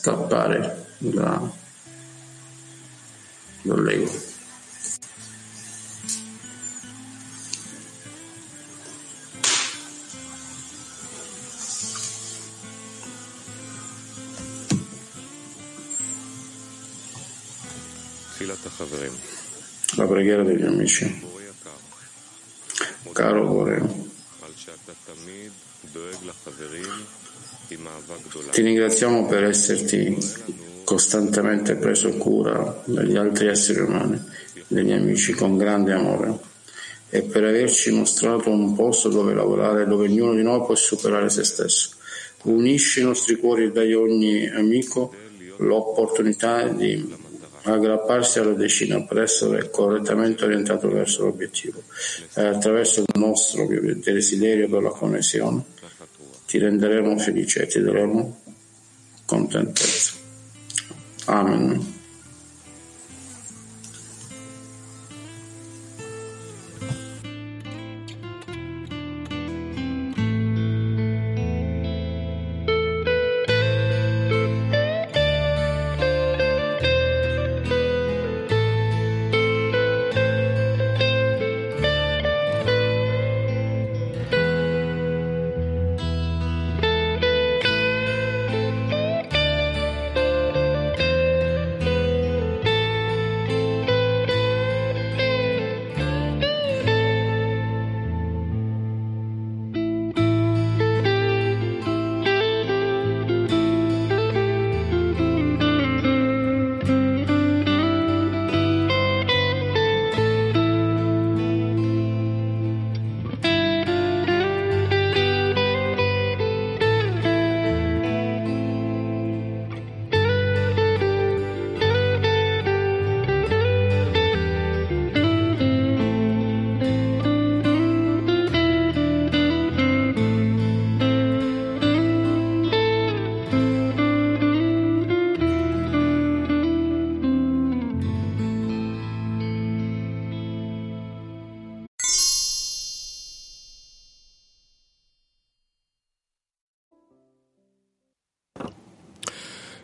scappare da, dall'ego. La preghiera degli amici. Caro Coreo, ti ringraziamo per esserti costantemente preso cura degli altri esseri umani, degli amici, con grande amore e per averci mostrato un posto dove lavorare, dove ognuno di noi può superare se stesso. Unisci i nostri cuori e dai ogni amico l'opportunità di aggrapparsi alla decina per essere correttamente orientato verso l'obiettivo attraverso il nostro desiderio per la connessione ti renderemo felice e ti daremo contentezza. Amen.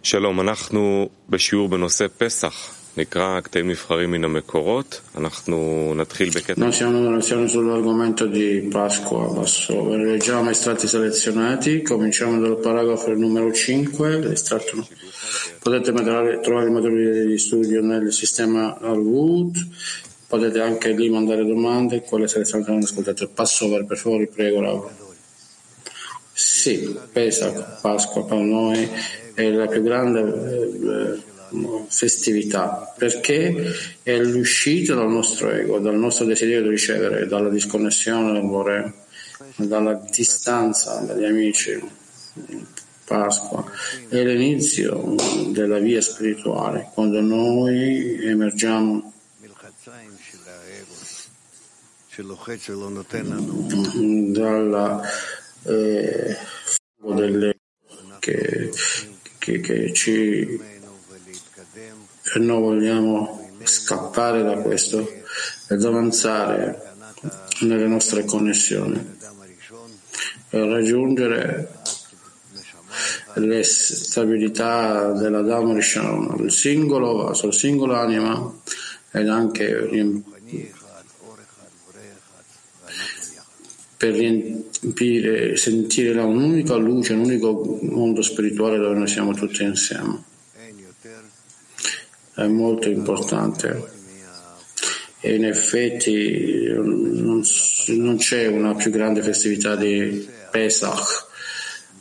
שלום, אנחנו בשיעור בנושא פסח. נקרא קטעים נבחרים מן המקורות, אנחנו נתחיל בקטע... Noi siamo nella lezione sull'argomento di Pasqua, adesso leggiamo estratti selezionati, cominciamo dal paragrafo numero 5, l'estratto potete trovare i materiali di studio nel sistema Alwood, potete anche lì mandare domande, quelle selezionate non ascoltate. Passover, per favore, prego Laura. Sì, Pesach, Pasqua per noi è la più grande eh, festività perché è l'uscita dal nostro ego, dal nostro desiderio di ricevere, dalla disconnessione dall'amore, dalla distanza dagli amici. Pasqua è l'inizio della via spirituale quando noi emergiamo dalla eh, delle che che, che ci noi vogliamo scappare da questo ed avanzare nelle nostre connessioni. Per raggiungere le stabilità della Dhamma Rishon, il singolo vaso, il singolo anima ed anche per riempire, sentire un'unica luce, un unico mondo spirituale dove noi siamo tutti insieme. È molto importante. E in effetti non, non c'è una più grande festività di Pesach.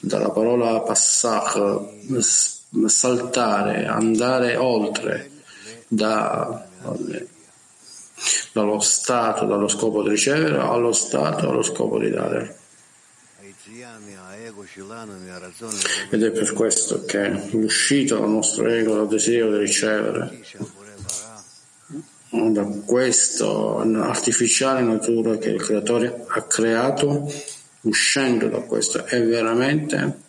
Dalla parola Passach, saltare, andare oltre da dallo stato, dallo scopo di ricevere, allo stato, allo scopo di dare. Ed è per questo che l'uscita dal nostro ego, dal desiderio di ricevere, da questa artificiale natura che il creatore ha creato, uscendo da questo, è veramente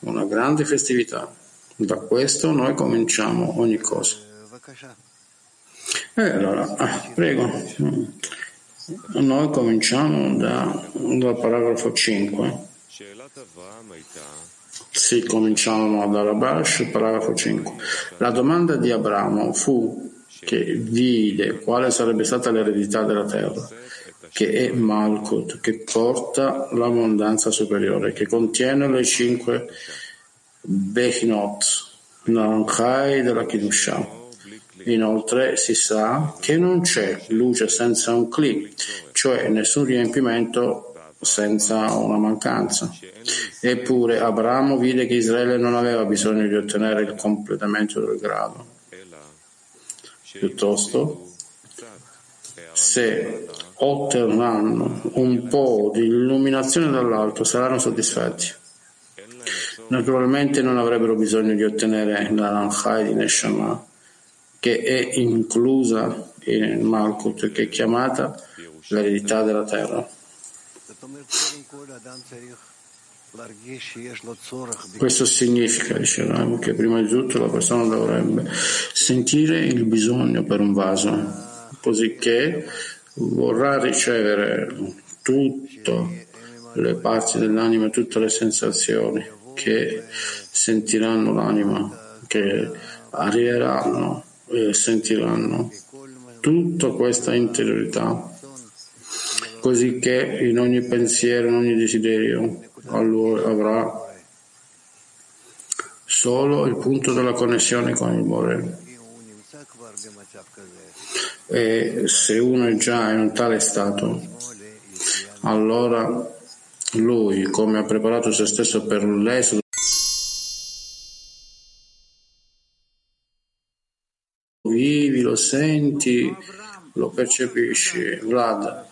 una grande festività. Da questo noi cominciamo ogni cosa. E allora, ah, prego. Noi cominciamo da, dal paragrafo 5. Sì, cominciamo dalla Bash, paragrafo 5. La domanda di Abramo fu che vide quale sarebbe stata l'eredità della terra, che è Malkut, che porta l'abbondanza superiore, che contiene le cinque Bechinot, Naranjai della Kidusha. Inoltre si sa che non c'è luce senza un cli, cioè nessun riempimento senza una mancanza. Eppure Abramo vide che Israele non aveva bisogno di ottenere il completamento del grado. Piuttosto, se otterranno un po' di illuminazione dall'alto, saranno soddisfatti. Naturalmente non avrebbero bisogno di ottenere la Lanchai di Neshama, che è inclusa in Malkut, che è chiamata l'eredità della terra. Questo significa, dicevamo, che prima di tutto la persona dovrebbe sentire il bisogno per un vaso, così che vorrà ricevere tutte le parti dell'anima, tutte le sensazioni che sentiranno l'anima, che arriveranno e sentiranno tutta questa interiorità, così che in ogni pensiero, in ogni desiderio allora avrà solo il punto della connessione con il Bore. E se uno è già in un tale stato, allora lui, come ha preparato se stesso per l'esodo, vivi, lo senti, lo percepisci. Vlad.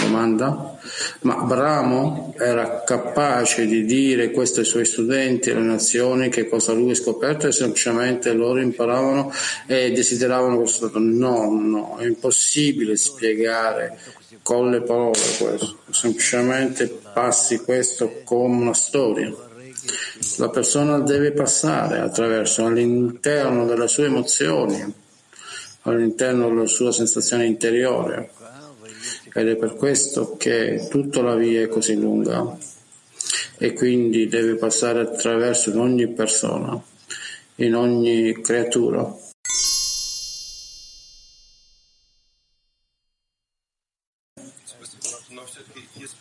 Domanda? Ma Bramo era capace di dire questo ai suoi studenti alle nazioni che cosa lui ha scoperto e semplicemente loro imparavano e desideravano questo stato? No, no, è impossibile spiegare con le parole questo, semplicemente passi questo come una storia. La persona deve passare attraverso all'interno delle sue emozioni, all'interno della sua sensazione interiore ed è per questo che tutta la via è così lunga e quindi deve passare attraverso in ogni persona, in ogni creatura.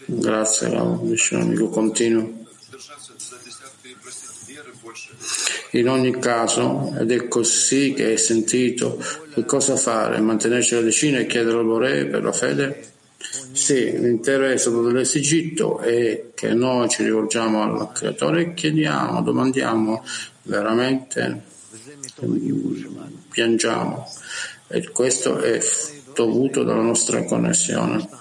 Grazie, amico continuo. In ogni caso, ed è così che hai sentito, che cosa fare? Mantenerci la decina e chiedere al Bore per la fede? Sì, l'intero esodo dell'Egitto è che noi ci rivolgiamo al Creatore e chiediamo, domandiamo veramente, piangiamo. E questo è dovuto dalla nostra connessione.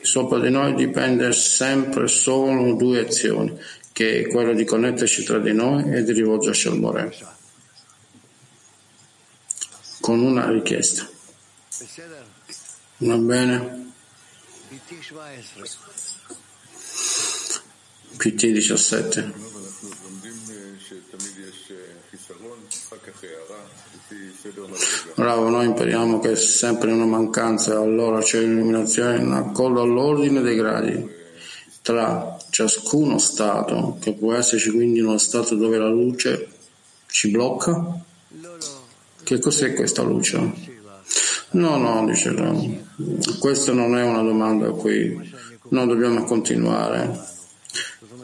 Sopra di noi dipende sempre solo due azioni, che è quella di connetterci tra di noi e di rivolgerci al More. Con una richiesta. Va bene? PT 17. Bravo, noi impariamo che è sempre una mancanza, allora c'è l'illuminazione in accordo all'ordine dei gradi tra ciascuno stato, che può esserci quindi uno stato dove la luce ci blocca. Che cos'è questa luce? No, no, dice no. Questa non è una domanda qui. Noi dobbiamo continuare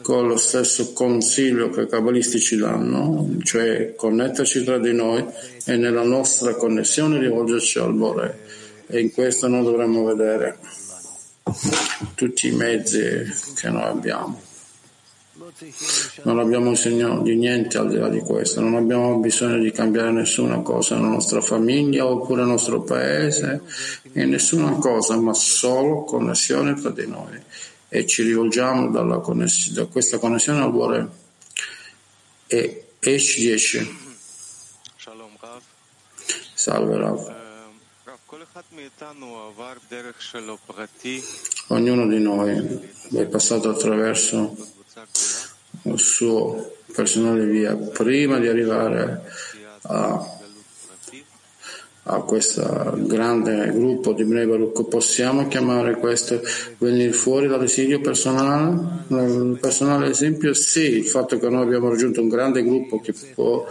con lo stesso consiglio che i cabalisti ci danno, cioè connetterci tra di noi e nella nostra connessione rivolgerci al Bore. E in questo noi dovremmo vedere tutti i mezzi che noi abbiamo. Non abbiamo bisogno di niente al di là di questo, non abbiamo bisogno di cambiare nessuna cosa nella nostra famiglia oppure nel nostro paese, e nessuna cosa, ma solo connessione tra di noi. E ci rivolgiamo da questa connessione al cuore. E H 10. Salve Rav. Ognuno di noi è passato attraverso il suo personale via prima di arrivare a a questo grande gruppo di Bnei Baruch, possiamo chiamare questo venire fuori dall'esilio personale? Il personale esempio sì, il fatto che noi abbiamo raggiunto un grande gruppo che può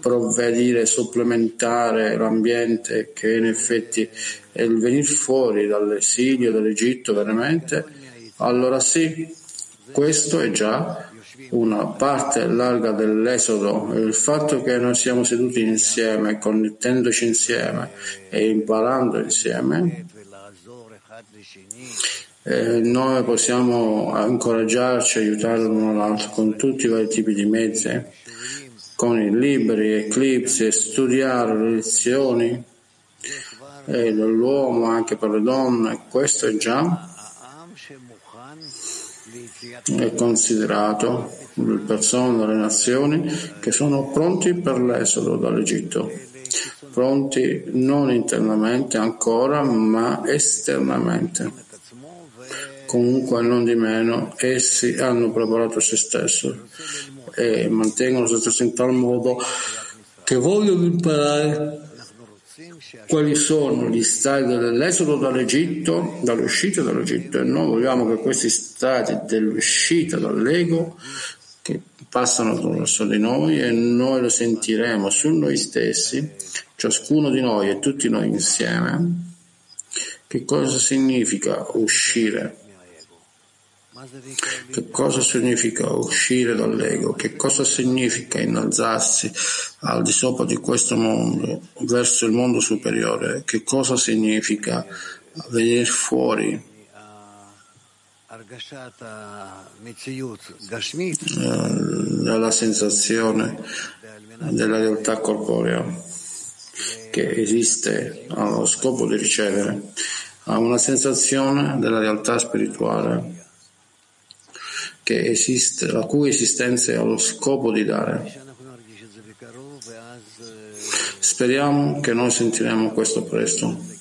provvedere, supplementare l'ambiente che in effetti è il venire fuori dall'esilio, dall'Egitto veramente, allora sì, questo è già una parte larga dell'esodo, il fatto che noi siamo seduti insieme, connettendoci insieme e imparando insieme, eh, noi possiamo incoraggiarci, aiutare l'uno l'altro con tutti i vari tipi di mezzi, con i libri, eclipsi, studiare le lezioni eh, dell'uomo anche per le donne, questo è già è considerato le persone, le nazioni che sono pronti per l'esodo dall'Egitto, pronti non internamente ancora, ma esternamente. Comunque, non di meno, essi hanno preparato se stesso e mantengono se stesso in tal modo che vogliono imparare quali sono gli stati dell'esodo dall'Egitto, dall'uscita dall'Egitto? E noi vogliamo che questi stati dell'uscita dall'ego che passano attraverso di noi e noi lo sentiremo su noi stessi, ciascuno di noi e tutti noi insieme, che cosa significa uscire che cosa significa uscire dall'ego? Che cosa significa innalzarsi al di sopra di questo mondo, verso il mondo superiore? Che cosa significa venire fuori eh, dalla sensazione della realtà corporea che esiste allo scopo di ricevere a una sensazione della realtà spirituale esiste, la cui esistenza è allo scopo di dare. Speriamo che noi sentiremo questo presto.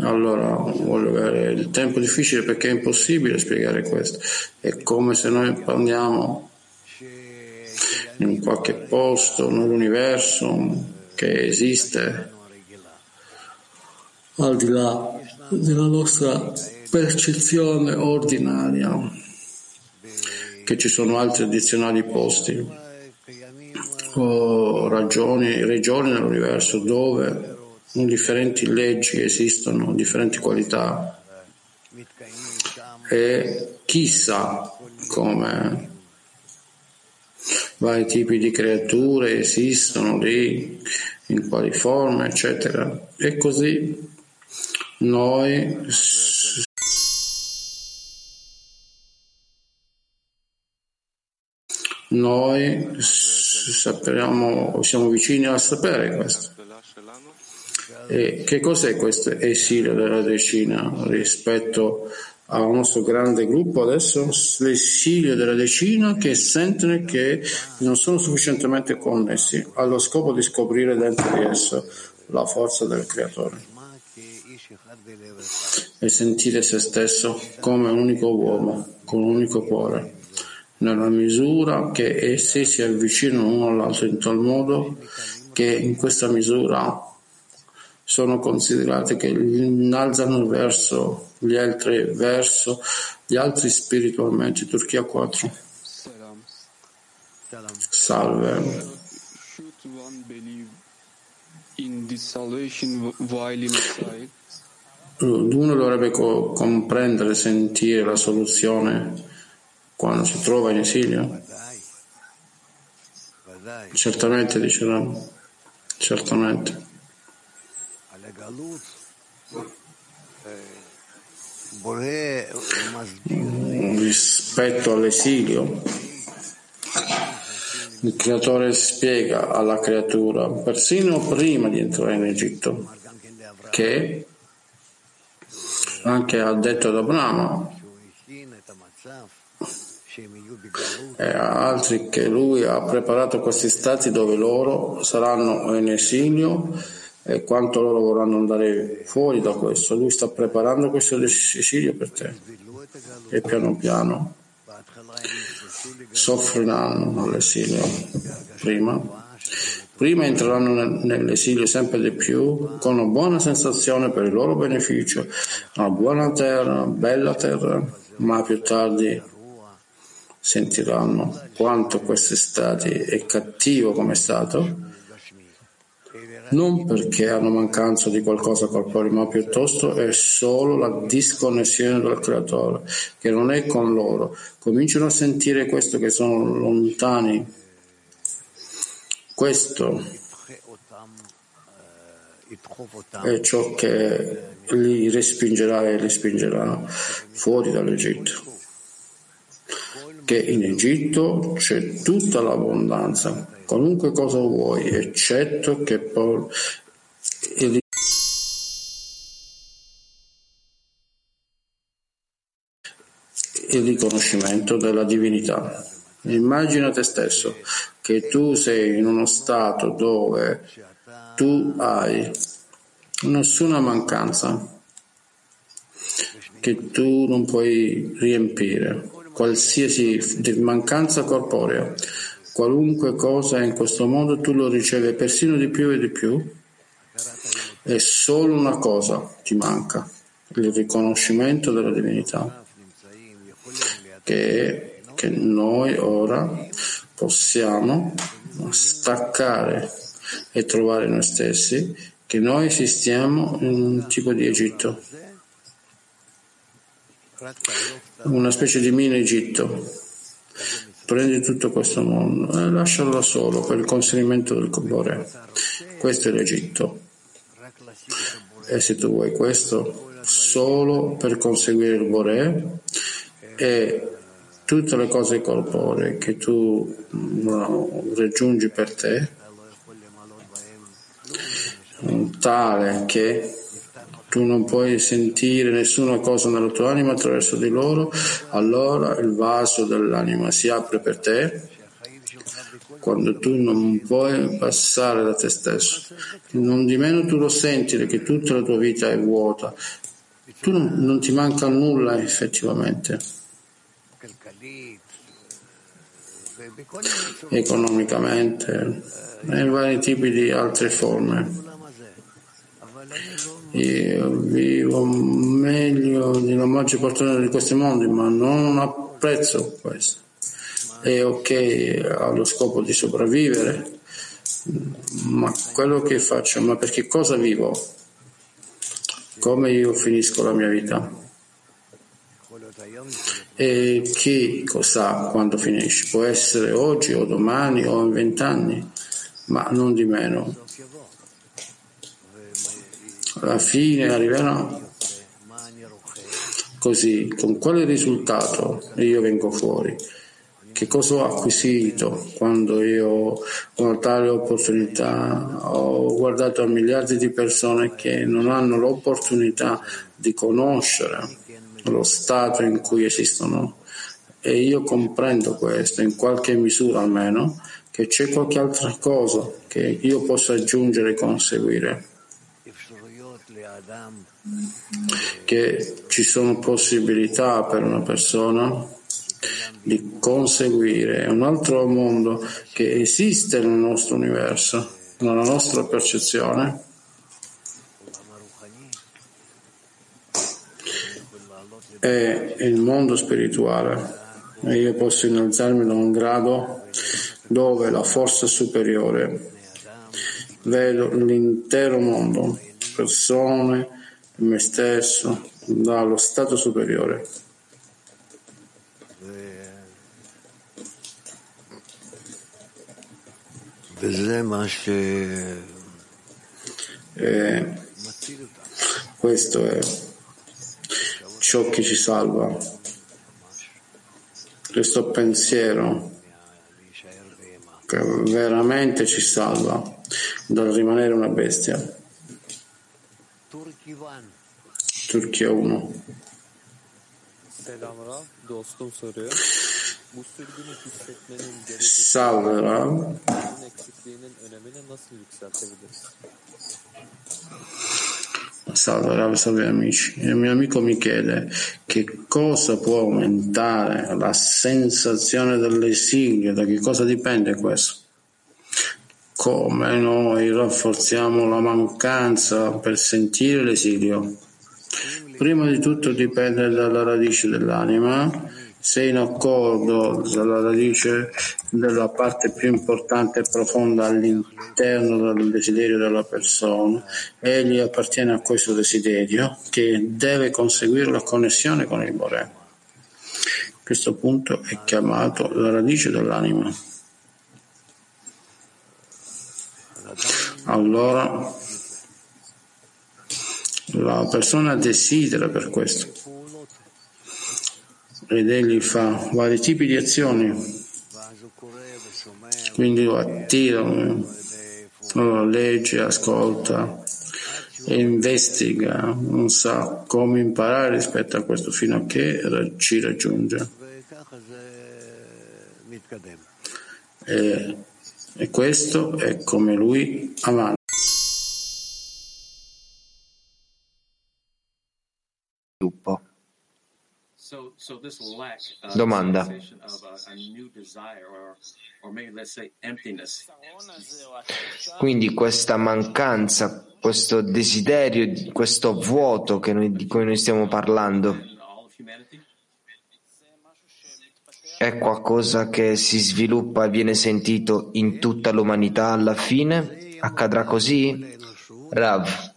Allora, voglio avere il tempo difficile perché è impossibile spiegare questo. È come se noi parliamo in qualche posto nell'universo che esiste al di là della nostra percezione ordinaria che ci sono altri addizionali posti o ragioni, regioni nell'universo dove differenti leggi esistono, differenti qualità e chissà come vari tipi di creature esistono lì, in quali forme, eccetera. E così noi Noi sappiamo, siamo vicini a sapere questo. E che cos'è questo esilio della decina rispetto al nostro grande gruppo adesso? L'esilio della decina che sentono che non sono sufficientemente connessi allo scopo di scoprire dentro di esso la forza del creatore e sentire se stesso come un unico uomo con un unico cuore nella misura che essi si avvicinano uno all'altro in tal modo che in questa misura sono considerati che innalzano verso gli altri, verso gli altri spiritualmente. Turchia 4. Salve. Uno dovrebbe co- comprendere, sentire la soluzione quando si trova in esilio? Certamente, dice Ram, certamente. Rispetto all'esilio, il creatore spiega alla creatura, persino prima di entrare in Egitto, che anche ha detto ad Abramo, e a altri che lui ha preparato questi stati dove loro saranno in esilio e quanto loro vorranno andare fuori da questo. Lui sta preparando questo esilio per te. E piano piano soffriranno all'esilio prima, Prima entreranno nell'esilio sempre di più, con una buona sensazione per il loro beneficio, una buona terra, una bella terra, ma più tardi sentiranno quanto questo stato è cattivo come stato non perché hanno mancanza di qualcosa corporeo, ma piuttosto è solo la disconnessione dal creatore, che non è con loro. Cominciano a sentire questo che sono lontani. Questo è ciò che li respingerà e li spingerà fuori dall'Egitto. Che in Egitto c'è tutta l'abbondanza, qualunque cosa vuoi, eccetto che poi il riconoscimento della divinità. Immagina te stesso che tu sei in uno stato dove tu hai nessuna mancanza che tu non puoi riempire, qualsiasi mancanza corporea, Qualunque cosa in questo modo tu lo ricevi persino di più e di più. E solo una cosa ti manca, il riconoscimento della divinità, che è che noi ora possiamo staccare e trovare noi stessi, che noi esistiamo in un tipo di Egitto, una specie di mini Egitto Prendi tutto questo mondo e lascialo da solo per il conseguimento del Bore. Questo è l'Egitto. E se tu vuoi questo solo per conseguire il Bore e tutte le cose corporee che tu no, raggiungi per te, tale che tu non puoi sentire nessuna cosa nella tua anima attraverso di loro, allora il vaso dell'anima si apre per te quando tu non puoi passare da te stesso. Non di meno tu lo senti che tutta la tua vita è vuota. Tu non, non ti manca nulla effettivamente. Economicamente in vari tipi di altre forme. Io vivo meglio della maggior parte di questi mondi, ma non apprezzo questo. È ok, ha lo scopo di sopravvivere, ma quello che faccio, ma perché cosa vivo? Come io finisco la mia vita? E chi sa quando finisce? Può essere oggi o domani o in vent'anni, ma non di meno alla fine arriverà così, con quale risultato io vengo fuori? Che cosa ho acquisito quando io una tale opportunità? Ho guardato a miliardi di persone che non hanno l'opportunità di conoscere lo stato in cui esistono e io comprendo questo in qualche misura almeno che c'è qualche altra cosa che io posso aggiungere e conseguire che ci sono possibilità per una persona di conseguire un altro mondo che esiste nel nostro universo, nella nostra percezione. È il mondo spirituale. E io posso innalzarmi da un grado dove la forza superiore vedo l'intero mondo persone, me stesso, dallo stato superiore. E questo è ciò che ci salva. Questo pensiero che veramente ci salva dal rimanere una bestia. Türkiye 1 Selam Rav, dostum soruyor. Bu sürgünü hissetmenin Salve Rav. eksikliğinin önemini nasıl yükseltebiliriz? Salve Rav, salve amici. Il mio amico mi chiede che cosa può aumentare la sensazione dell'esilio, da che cosa dipende questo? Come noi rafforziamo la mancanza per sentire l'esilio. Prima di tutto dipende dalla radice dell'anima, se in accordo dalla radice della parte più importante e profonda all'interno del desiderio della persona, egli appartiene a questo desiderio che deve conseguire la connessione con il Bore. Questo punto è chiamato la radice dell'anima. Allora la persona desidera per questo ed egli fa vari tipi di azioni, quindi lo attira, lo legge, ascolta e investiga, non sa come imparare rispetto a questo fino a che ci raggiunge. E, e questo è come lui avanza. Domanda. Quindi questa mancanza, questo desiderio, questo vuoto noi, di cui noi stiamo parlando, è qualcosa che si sviluppa e viene sentito in tutta l'umanità alla fine? Accadrà così? Rav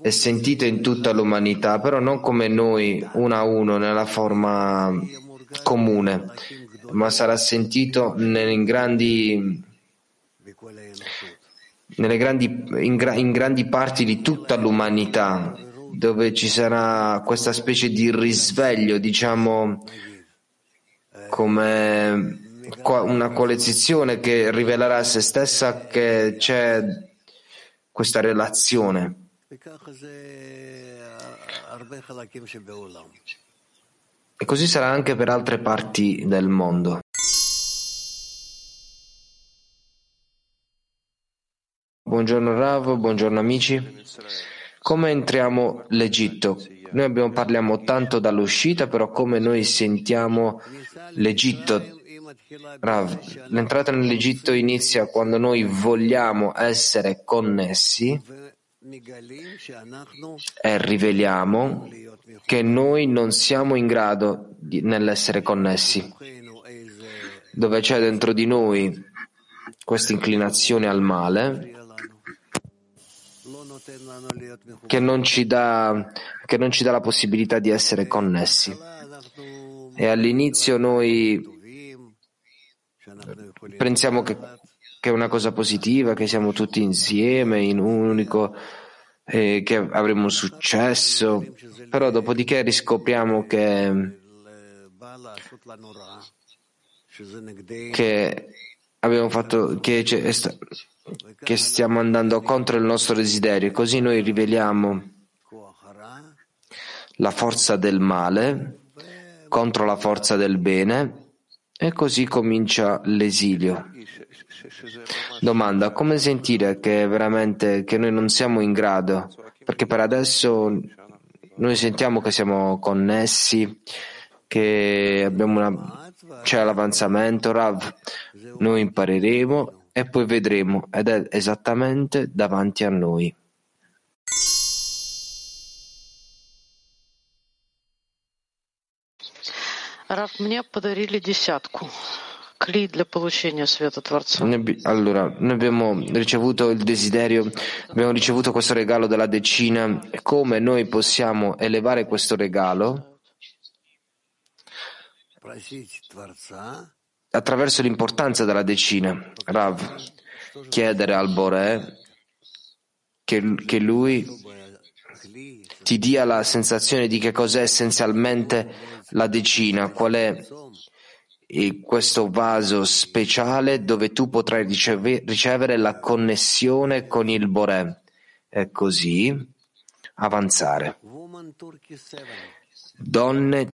è sentito in tutta l'umanità, però non come noi, uno a uno, nella forma comune, ma sarà sentito grandi, grandi, in, gra, in grandi parti di tutta l'umanità, dove ci sarà questa specie di risveglio, diciamo, come una coalizione che rivelerà a se stessa che c'è questa relazione. E così sarà anche per altre parti del mondo. Buongiorno Rav, buongiorno amici. Come entriamo l'Egitto? Noi abbiamo, parliamo tanto dall'uscita, però come noi sentiamo l'Egitto. Rav, l'entrata nell'Egitto inizia quando noi vogliamo essere connessi e riveliamo che noi non siamo in grado di, nell'essere connessi, dove c'è dentro di noi questa inclinazione al male che non ci dà, non ci dà la possibilità di essere connessi. E all'inizio noi pensiamo che che è una cosa positiva, che siamo tutti insieme in un unico, eh, che avremo successo, però dopodiché riscopriamo che, che abbiamo fatto, che, che stiamo andando contro il nostro desiderio, così noi riveliamo la forza del male contro la forza del bene e così comincia l'esilio. Domanda, come sentire che veramente che noi non siamo in grado? Perché per adesso noi sentiamo che siamo connessi, che abbiamo una, c'è l'avanzamento, Rav, noi impareremo e poi vedremo ed è esattamente davanti a noi. Рав, мне подарили десятку. Allora, noi abbiamo ricevuto il desiderio, abbiamo ricevuto questo regalo della decina e come noi possiamo elevare questo regalo? Attraverso l'importanza della decina. Rav, chiedere al Bore che, che lui ti dia la sensazione di che cos'è essenzialmente la decina, qual è questo vaso speciale dove tu potrai riceve, ricevere la connessione con il Boré e così avanzare. Donne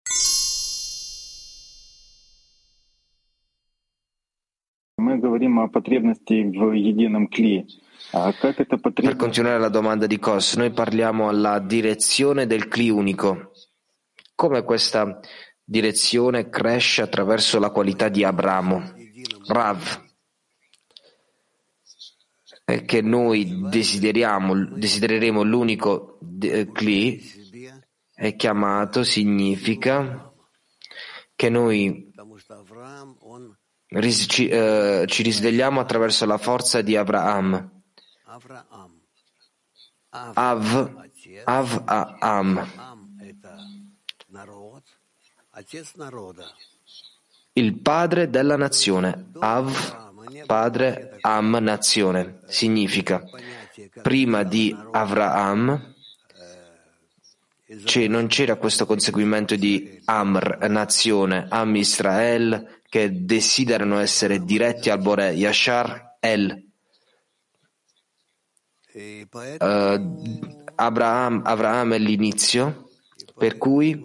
Per continuare la domanda di Kos, noi parliamo alla direzione del Cli unico. Come questa direzione cresce attraverso la qualità di Abramo. Rav. è che noi desidereremo l'unico Kli, è chiamato, significa che noi ci, eh, ci risvegliamo attraverso la forza di Abraham. Av, Av, Am. Il padre della nazione. Av, padre, Am, nazione. Significa, prima di Avraham, cioè non c'era questo conseguimento di Amr, nazione, Am Israel, che desiderano essere diretti al Bore, Yashar El. Uh, Abraham, Abraham è l'inizio, per cui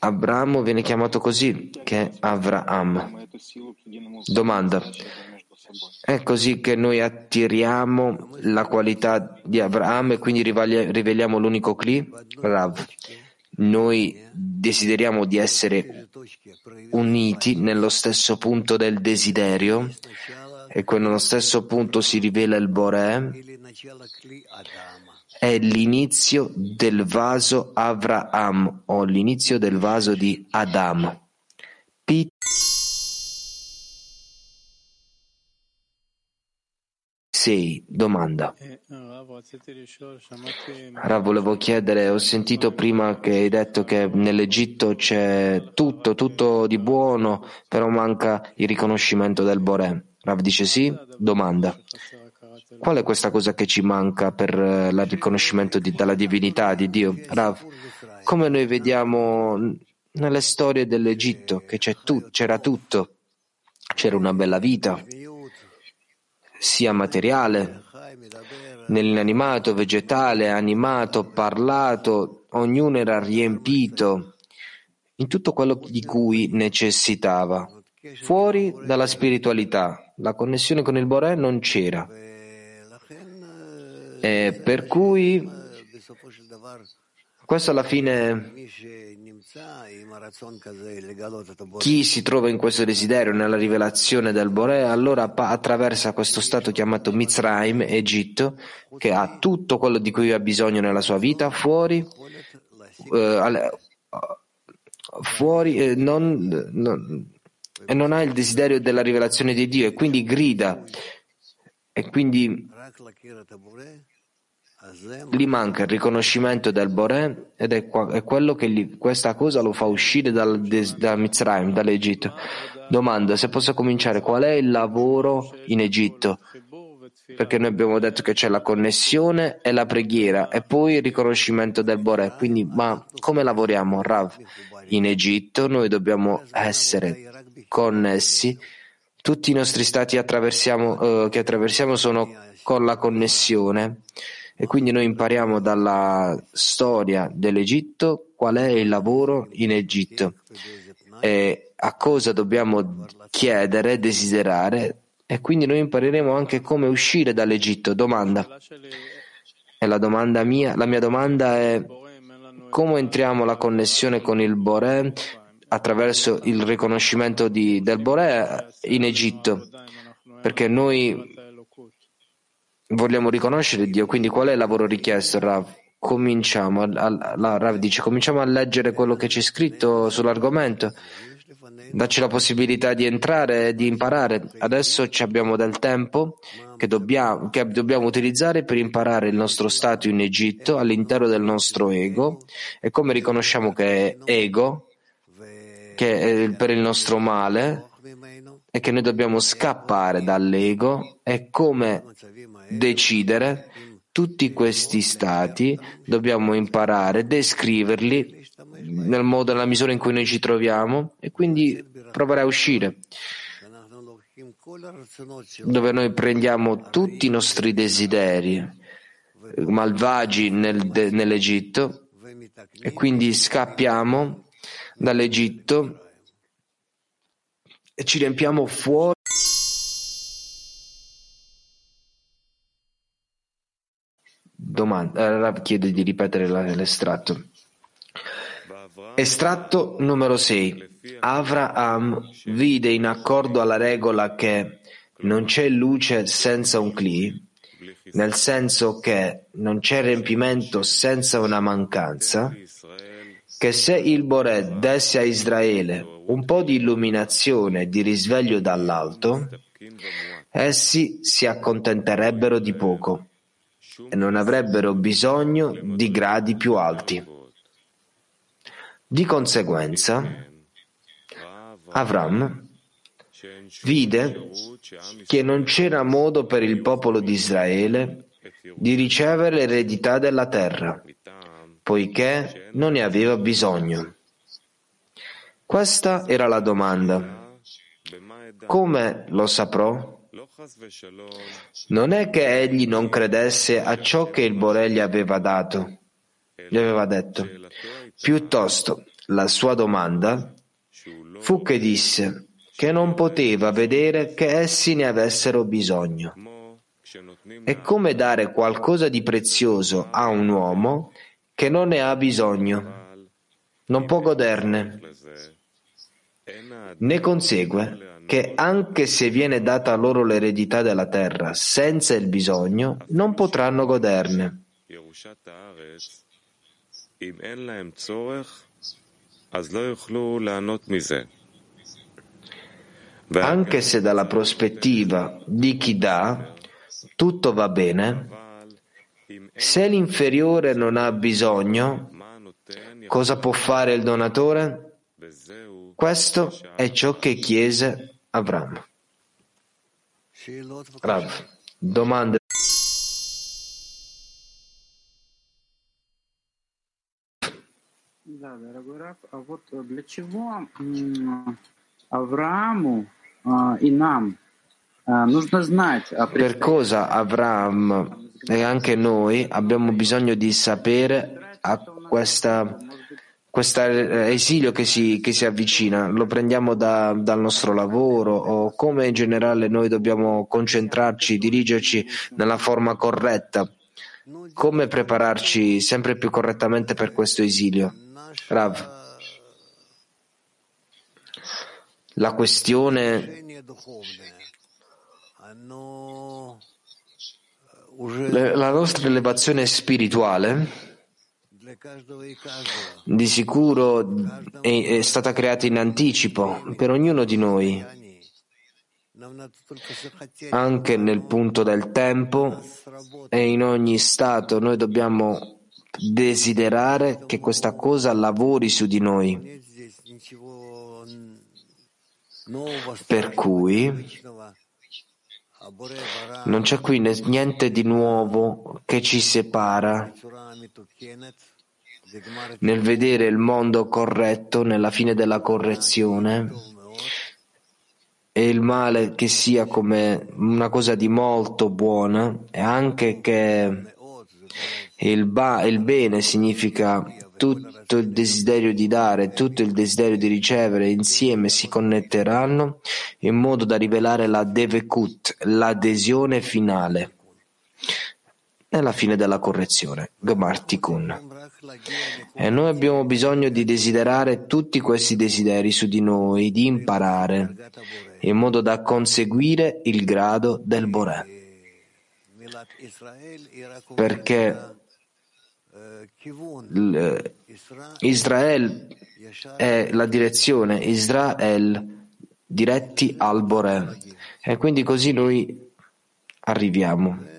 Abramo viene chiamato così, che è Avraham. Domanda. È così che noi attiriamo la qualità di Abraham e quindi riveliamo l'unico Kli? Rav. Noi desideriamo di essere uniti nello stesso punto del desiderio e quello stesso punto si rivela il Boré è l'inizio del vaso Avraham o l'inizio del vaso di Adam. 6. Domanda. Rav, volevo chiedere, ho sentito prima che hai detto che nell'Egitto c'è tutto, tutto di buono, però manca il riconoscimento del Boré. Rav dice sì? Domanda. Qual è questa cosa che ci manca per il riconoscimento di, della divinità di Dio? Rav, come noi vediamo nelle storie dell'Egitto, che tu, c'era tutto, c'era una bella vita, sia materiale, nell'inanimato, vegetale, animato, parlato, ognuno era riempito in tutto quello di cui necessitava. Fuori dalla spiritualità, la connessione con il Boré non c'era. E per cui questo alla fine chi si trova in questo desiderio, nella rivelazione del Boré, allora attraversa questo stato chiamato Mizraim, Egitto, che ha tutto quello di cui ha bisogno nella sua vita, fuori, eh, fuori eh, non, non, e non ha il desiderio della rivelazione di Dio e quindi grida e quindi gli manca il riconoscimento del Boré ed è, è quello che gli, questa cosa lo fa uscire dal, da Mitzrayim, dall'Egitto. Domanda se posso cominciare qual è il lavoro in Egitto? Perché noi abbiamo detto che c'è la connessione e la preghiera e poi il riconoscimento del Boré. Quindi, ma come lavoriamo, Rav? In Egitto noi dobbiamo essere connessi. Tutti i nostri stati attraversiamo, eh, che attraversiamo sono con la connessione e quindi noi impariamo dalla storia dell'Egitto qual è il lavoro in Egitto e a cosa dobbiamo chiedere, desiderare e quindi noi impareremo anche come uscire dall'Egitto. Domanda. E la domanda mia, la mia domanda è come entriamo la connessione con il Boré attraverso il riconoscimento di, del Boré in Egitto? Perché noi vogliamo riconoscere Dio, quindi qual è il lavoro richiesto, Rav? Cominciamo, a, la Rav dice, cominciamo a leggere quello che c'è scritto sull'argomento, dacci la possibilità di entrare e di imparare. Adesso abbiamo del tempo che dobbiamo, che dobbiamo utilizzare per imparare il nostro stato in Egitto all'interno del nostro ego e come riconosciamo che è ego, che è per il nostro male, e che noi dobbiamo scappare dall'ego e come decidere tutti questi stati, dobbiamo imparare, descriverli nel modo, nella misura in cui noi ci troviamo e quindi provare a uscire. Dove noi prendiamo tutti i nostri desideri malvagi nel, de, nell'Egitto e quindi scappiamo dall'Egitto e ci riempiamo fuori Domanda, eh, chiede di ripetere l'estratto. Estratto numero 6. Avraham vide in accordo alla regola che non c'è luce senza un cli, nel senso che non c'è riempimento senza una mancanza, che se il Boré desse a Israele un po' di illuminazione e di risveglio dall'alto, essi si accontenterebbero di poco e non avrebbero bisogno di gradi più alti. Di conseguenza, Avram vide che non c'era modo per il popolo di Israele di ricevere l'eredità della terra, poiché non ne aveva bisogno. Questa era la domanda. Come lo saprò? Non è che egli non credesse a ciò che il Boré gli aveva dato, gli aveva detto. Piuttosto, la sua domanda fu che disse che non poteva vedere che essi ne avessero bisogno. È come dare qualcosa di prezioso a un uomo che non ne ha bisogno, non può goderne. Ne consegue che anche se viene data loro l'eredità della terra senza il bisogno, non potranno goderne. Anche se dalla prospettiva di chi dà tutto va bene, se l'inferiore non ha bisogno, cosa può fare il donatore? Questo è ciò che chiese Avram. Rav, domande. Да, дорогой Раф, а вот для чего Аврааму и нам нужно знать Per cosa Avram e anche noi abbiamo bisogno di sapere a questa, questo esilio che si, che si avvicina? Lo prendiamo da, dal nostro lavoro o come in generale noi dobbiamo concentrarci, dirigerci nella forma corretta? Come prepararci sempre più correttamente per questo esilio? Rav. La questione la nostra elevazione spirituale di sicuro è, stata creata in anticipo per ognuno di noi, anche nel punto del tempo e in ogni stato noi dobbiamo desiderare che questa cosa lavori su di noi. Per cui non c'è qui niente di nuovo che ci separa nel vedere il mondo corretto nella fine della correzione e il male che sia come una cosa di molto buona e anche che il, ba- il bene significa tutto il desiderio di dare, tutto il desiderio di ricevere insieme si connetteranno in modo da rivelare la devekut, l'adesione finale nella fine della correzione, Gemar E noi abbiamo bisogno di desiderare tutti questi desideri su di noi, di imparare, in modo da conseguire il grado del Boré. Perché Israele è la direzione, Israel diretti al Boré. E quindi così noi arriviamo.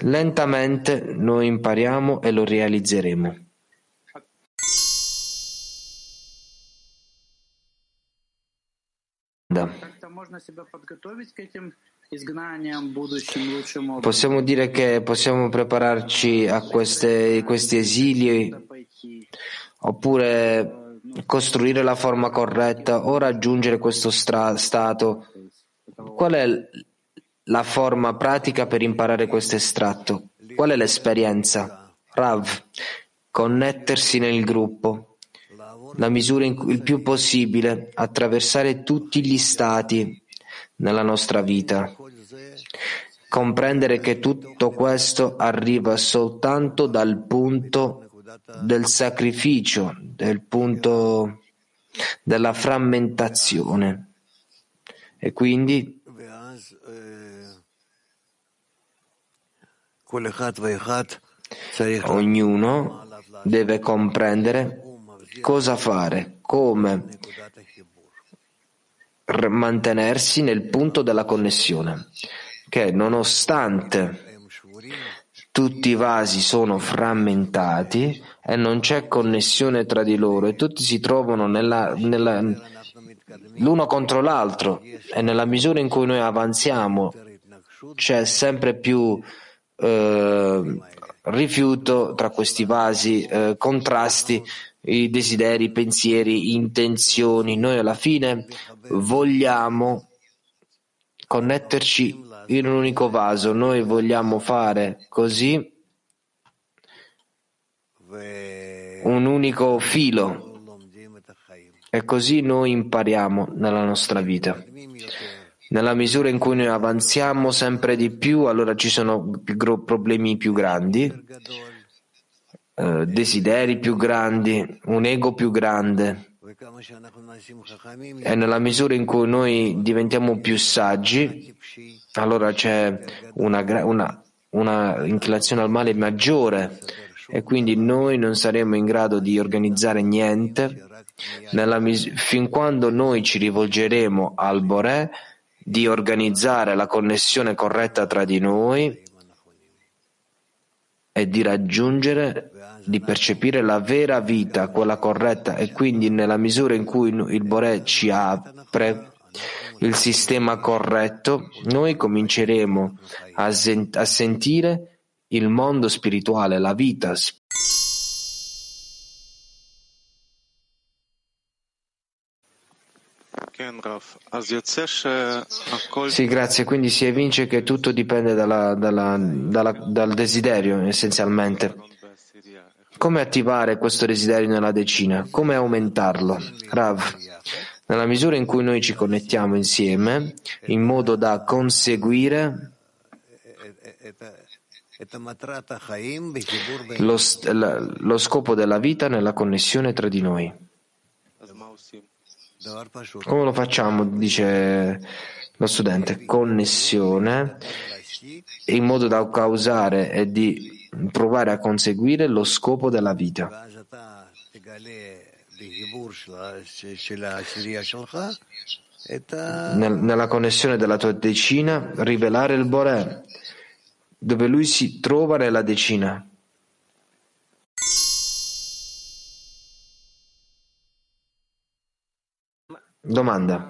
Lentamente noi impariamo e lo realizzeremo. Possiamo dire che possiamo prepararci a queste, questi esili oppure costruire la forma corretta o raggiungere questo stra- stato. Qual è la forma pratica per imparare questo estratto? Qual è l'esperienza? Rav, connettersi nel gruppo, la misura in, il più possibile, attraversare tutti gli stati nella nostra vita. Comprendere che tutto questo arriva soltanto dal punto del sacrificio, del punto della frammentazione. E quindi ognuno deve comprendere cosa fare, come mantenersi nel punto della connessione, che nonostante tutti i vasi sono frammentati e non c'è connessione tra di loro e tutti si trovano nella, nella, l'uno contro l'altro e nella misura in cui noi avanziamo c'è sempre più eh, rifiuto tra questi vasi, eh, contrasti, i desideri, i pensieri, intenzioni. Noi alla fine vogliamo connetterci in un unico vaso. Noi vogliamo fare così un unico filo e così noi impariamo nella nostra vita. Nella misura in cui noi avanziamo sempre di più, allora ci sono problemi più grandi, eh, desideri più grandi, un ego più grande. E nella misura in cui noi diventiamo più saggi, allora c'è una, una, una inclinazione al male maggiore. E quindi noi non saremo in grado di organizzare niente. Mis- fin quando noi ci rivolgeremo al Boré di organizzare la connessione corretta tra di noi e di raggiungere, di percepire la vera vita, quella corretta e quindi nella misura in cui il Boré ci apre il sistema corretto, noi cominceremo a, sent- a sentire il mondo spirituale, la vita Sì, grazie. Quindi si evince che tutto dipende dalla, dalla, dalla, dal desiderio, essenzialmente. Come attivare questo desiderio nella decina? Come aumentarlo? Rav, nella misura in cui noi ci connettiamo insieme, in modo da conseguire lo, lo scopo della vita nella connessione tra di noi. Come lo facciamo? Dice lo studente. Connessione in modo da causare e di provare a conseguire lo scopo della vita. Nella connessione della tua decina, rivelare il Boré, dove lui si trova nella decina. Domanda.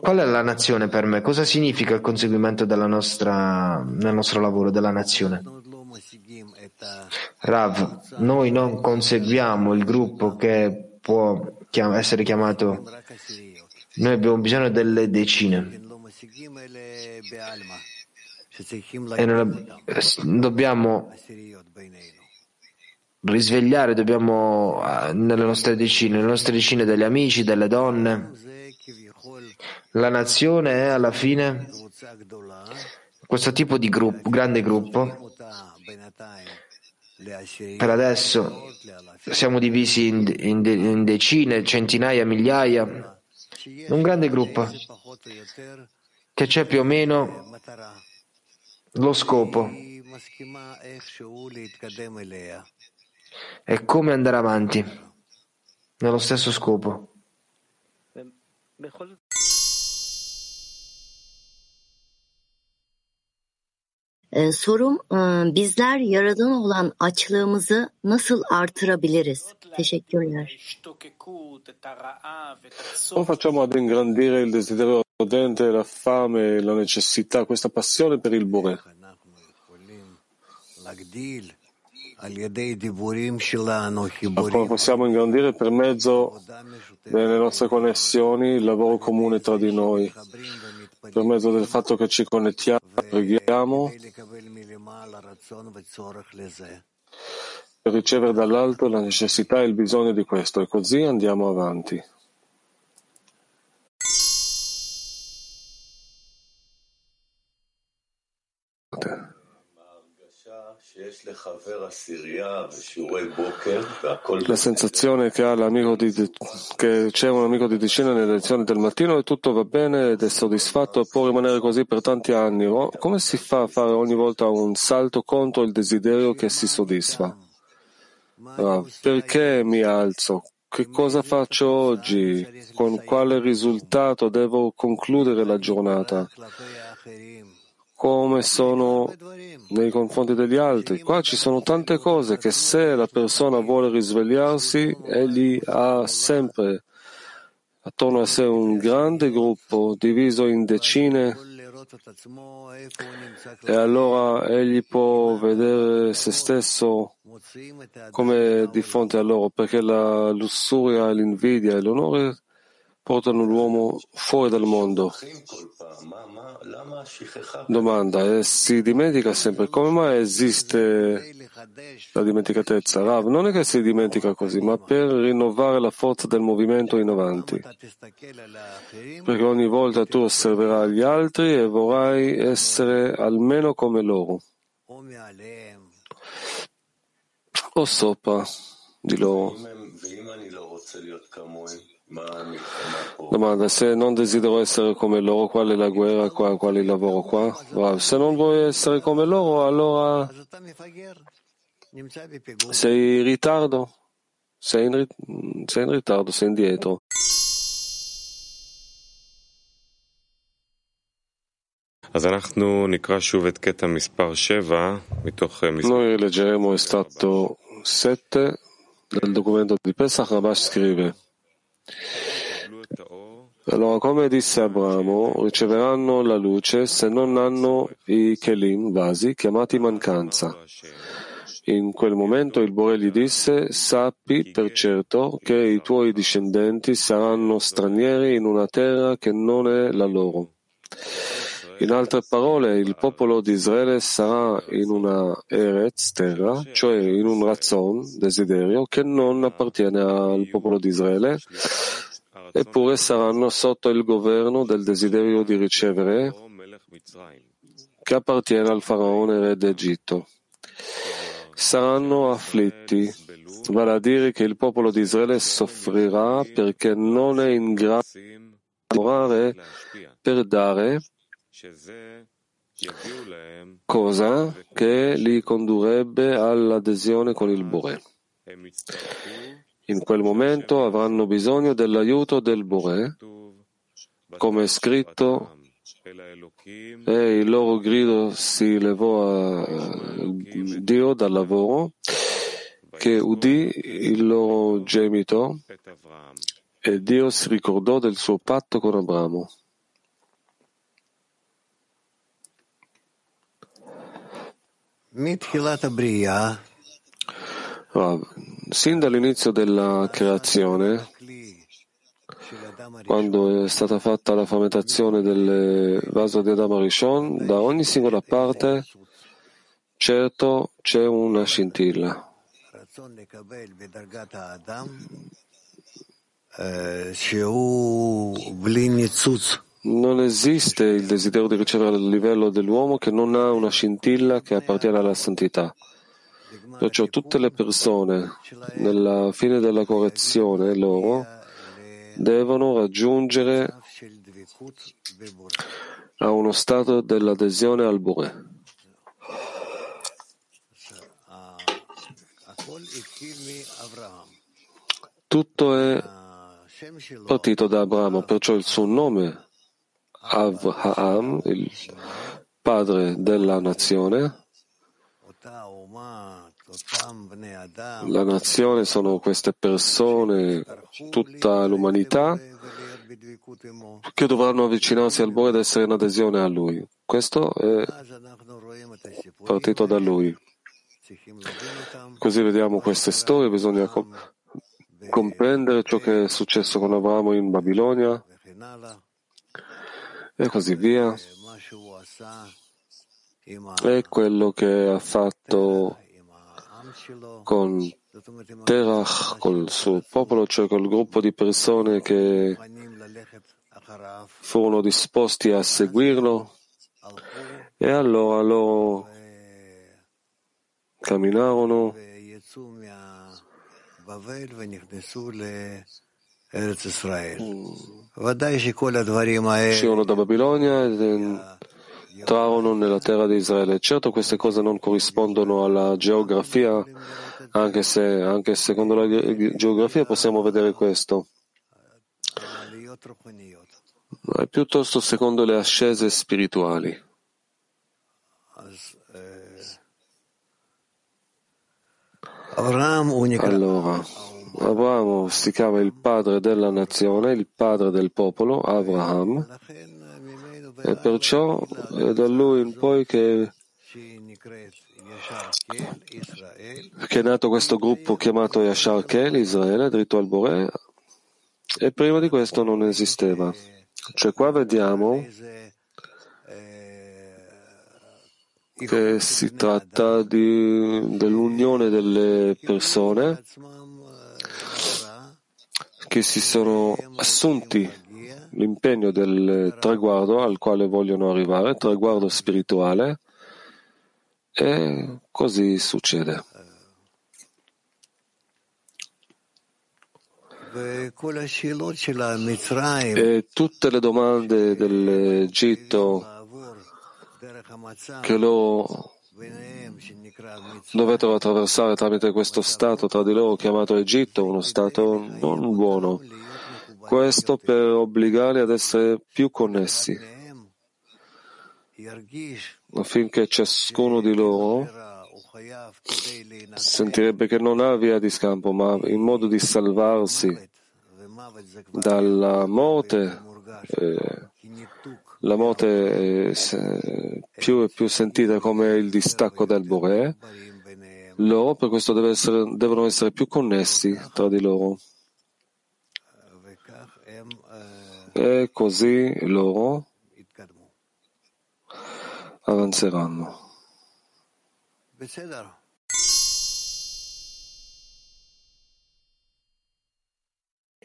Qual è la nazione per me? Cosa significa il conseguimento nostra, del nostro lavoro, della nazione? Rav, noi non conseguiamo il gruppo che può essere chiamato, noi abbiamo bisogno delle decine. E non, dobbiamo risvegliare, dobbiamo ah, nelle nostre decine, nelle nostre decine degli amici, delle donne. La nazione è alla fine questo tipo di gruppo, grande gruppo. Per adesso siamo divisi in, in, in decine, centinaia, migliaia. Un grande gruppo che c'è più o meno lo scopo e come andare avanti nello stesso scopo. Sorum bizler yaradan olan açlığımızı nasıl artırabiliriz? Teşekkürler. Come facciamo ad ingrandire il desiderio ardente, la fame, la necessità, questa passione per il Bore? Come possiamo ingrandire per mezzo delle nostre connessioni il lavoro comune tra di noi, per mezzo del fatto che ci connettiamo, preghiamo per ricevere dall'alto la necessità e il bisogno di questo e così andiamo avanti. La sensazione che di, che c'è un amico di decina nelle lezioni del mattino e tutto va bene ed è soddisfatto e può rimanere così per tanti anni. Come si fa a fare ogni volta un salto contro il desiderio che si soddisfa? Perché mi alzo? Che cosa faccio oggi? Con quale risultato devo concludere la giornata? Come sono nei confronti degli altri. Qua ci sono tante cose che se la persona vuole risvegliarsi, egli ha sempre attorno a sé un grande gruppo diviso in decine e allora egli può vedere se stesso come di fronte a loro, perché la lussuria, l'invidia e l'onore portano l'uomo fuori dal mondo. Domanda, e si dimentica sempre come mai esiste la dimenticatezza? Rav, non è che si dimentica così, ma per rinnovare la forza del movimento in avanti. Perché ogni volta tu osserverai gli altri e vorrai essere almeno come loro. O sopra di loro. Domanda, se non desidero essere come loro, qual è la guerra qua, qual è il lavoro qua? Se non vuoi essere come loro, allora sei in ritardo, sei in, sei in ritardo, sei indietro. Noi leggeremo il stato 7 del documento di Pesach, Rabash scrive allora, come disse Abramo, riceveranno la luce se non hanno i kelim, vasi, chiamati mancanza. In quel momento il Bore gli disse, sappi per certo che i tuoi discendenti saranno stranieri in una terra che non è la loro. In altre parole, il popolo di Israele sarà in una Eretz, terra, cioè in un razzon, desiderio, che non appartiene al popolo di Israele, eppure saranno sotto il governo del desiderio di ricevere, che appartiene al faraone re d'Egitto. Saranno afflitti, vale a dire che il popolo di Israele soffrirà perché non è in grado di lavorare per dare cosa che li condurrebbe all'adesione con il Bore. In quel momento avranno bisogno dell'aiuto del Bore, come è scritto, e il loro grido si levò a Dio dal lavoro, che udì il loro gemito e Dio si ricordò del suo patto con Abramo. Sin dall'inizio della creazione, quando è stata fatta la frammentazione del vaso di Adamo Rishon, da ogni singola parte, certo c'è una scintilla. Non esiste il desiderio di ricevere il livello dell'uomo che non ha una scintilla che appartiene alla santità. Perciò tutte le persone, nella fine della correzione loro, devono raggiungere a uno stato dell'adesione al Bore. Tutto è partito da Abramo, perciò il suo nome Avraham, il padre della nazione. La nazione sono queste persone, tutta l'umanità, che dovranno avvicinarsi al Bore ed essere in adesione a Lui. Questo è partito da Lui. Così vediamo queste storie, bisogna comprendere ciò che è successo con Abramo in Babilonia e così via. E quello che ha fatto con Terach, col suo popolo, cioè col gruppo di persone che furono disposti a seguirlo e allora loro camminarono uscirono da Babilonia e entrarono nella terra di Israele. Certo queste cose non corrispondono alla geografia, anche se anche secondo la geografia possiamo vedere questo, ma è piuttosto secondo le ascese spirituali. Allora, Abramo si chiama il padre della nazione, il padre del popolo, Abraham, e perciò è da lui in poi che, che è nato questo gruppo chiamato Yashar Kel, Israele, dritto al Bore, e prima di questo non esisteva. Cioè qua vediamo che si tratta di, dell'unione delle persone che si sono assunti l'impegno del traguardo al quale vogliono arrivare, traguardo spirituale, e così succede. E tutte le domande dell'Egitto che lo dovettero attraversare tramite questo stato tra di loro chiamato Egitto, uno stato non buono. Questo per obbligarli ad essere più connessi, affinché ciascuno di loro sentirebbe che non ha via di scampo, ma in modo di salvarsi dalla morte, eh, la morte è più e più sentita come il distacco del Bore, loro per questo essere, devono essere più connessi tra di loro. E così loro avanzeranno.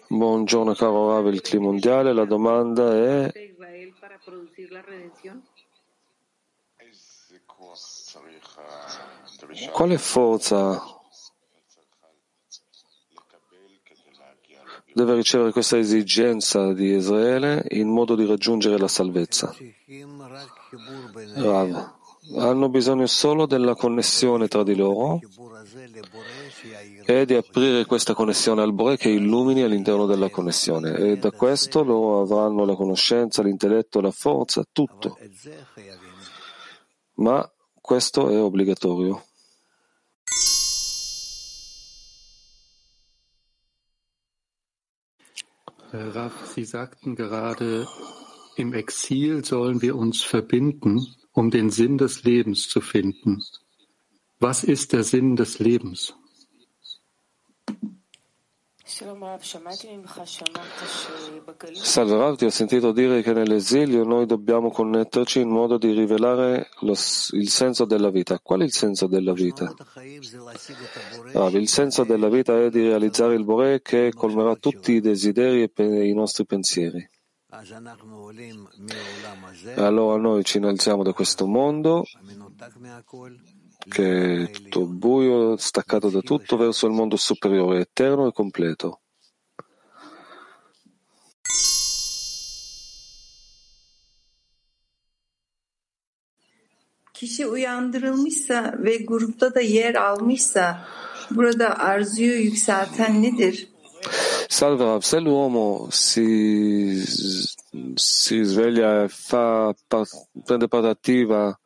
Buongiorno caro Rav, il clima mondiale, la domanda è quale forza? Deve ricevere questa esigenza di Israele in modo di raggiungere la salvezza? Rav, hanno bisogno solo della connessione tra di loro e di aprire questa connessione al Bore che illumini all'interno della connessione e da questo loro avranno la conoscenza, l'intelletto, la forza, tutto. Ma questo è obbligatorio. Rav, Sie sagten gerade, im Exil sollen wir uns verbinden, um den Sinn des Lebens zu finden. Was ist der Sinn des Lebens? Salve Rav, ti ho sentito dire che nell'esilio noi dobbiamo connetterci in modo di rivelare lo, il senso della vita. Qual è il senso della vita? Rav, il senso della vita è di realizzare il Bore che colmerà tutti i desideri e i nostri pensieri. Allora noi ci innalziamo da questo mondo che è tutto buio, staccato da tutto, verso il mondo superiore, eterno e completo. Kişi uyandırılmışsa ve grupta da yer almışsa burada arzuyu yükselten nedir? Salve Rav, se l'uomo si, si sveglia e fa, prende parte attiva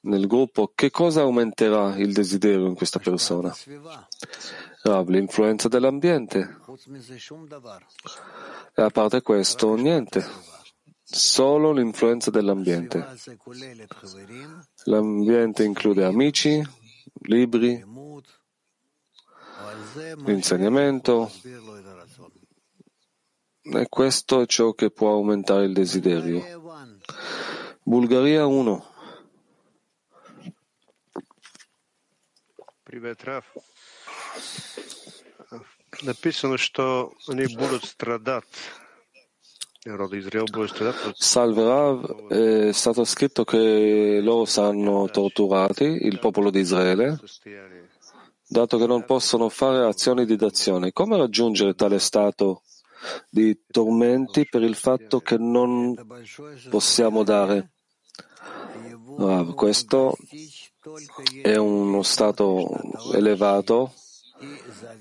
nel gruppo, che cosa aumenterà il desiderio in questa persona? Rav, l'influenza dell'ambiente. E a parte questo, niente. Solo l'influenza dell'ambiente. L'ambiente include amici, libri, l'insegnamento, e questo è ciò che può aumentare il desiderio. Bulgaria 1. Привет, Раф. Написано, что они будут страдать. Salve Rav, è stato scritto che loro saranno torturati, il popolo di Israele, dato che non possono fare azioni di dazione. Come raggiungere tale stato di tormenti per il fatto che non possiamo dare? Rav, questo è uno stato elevato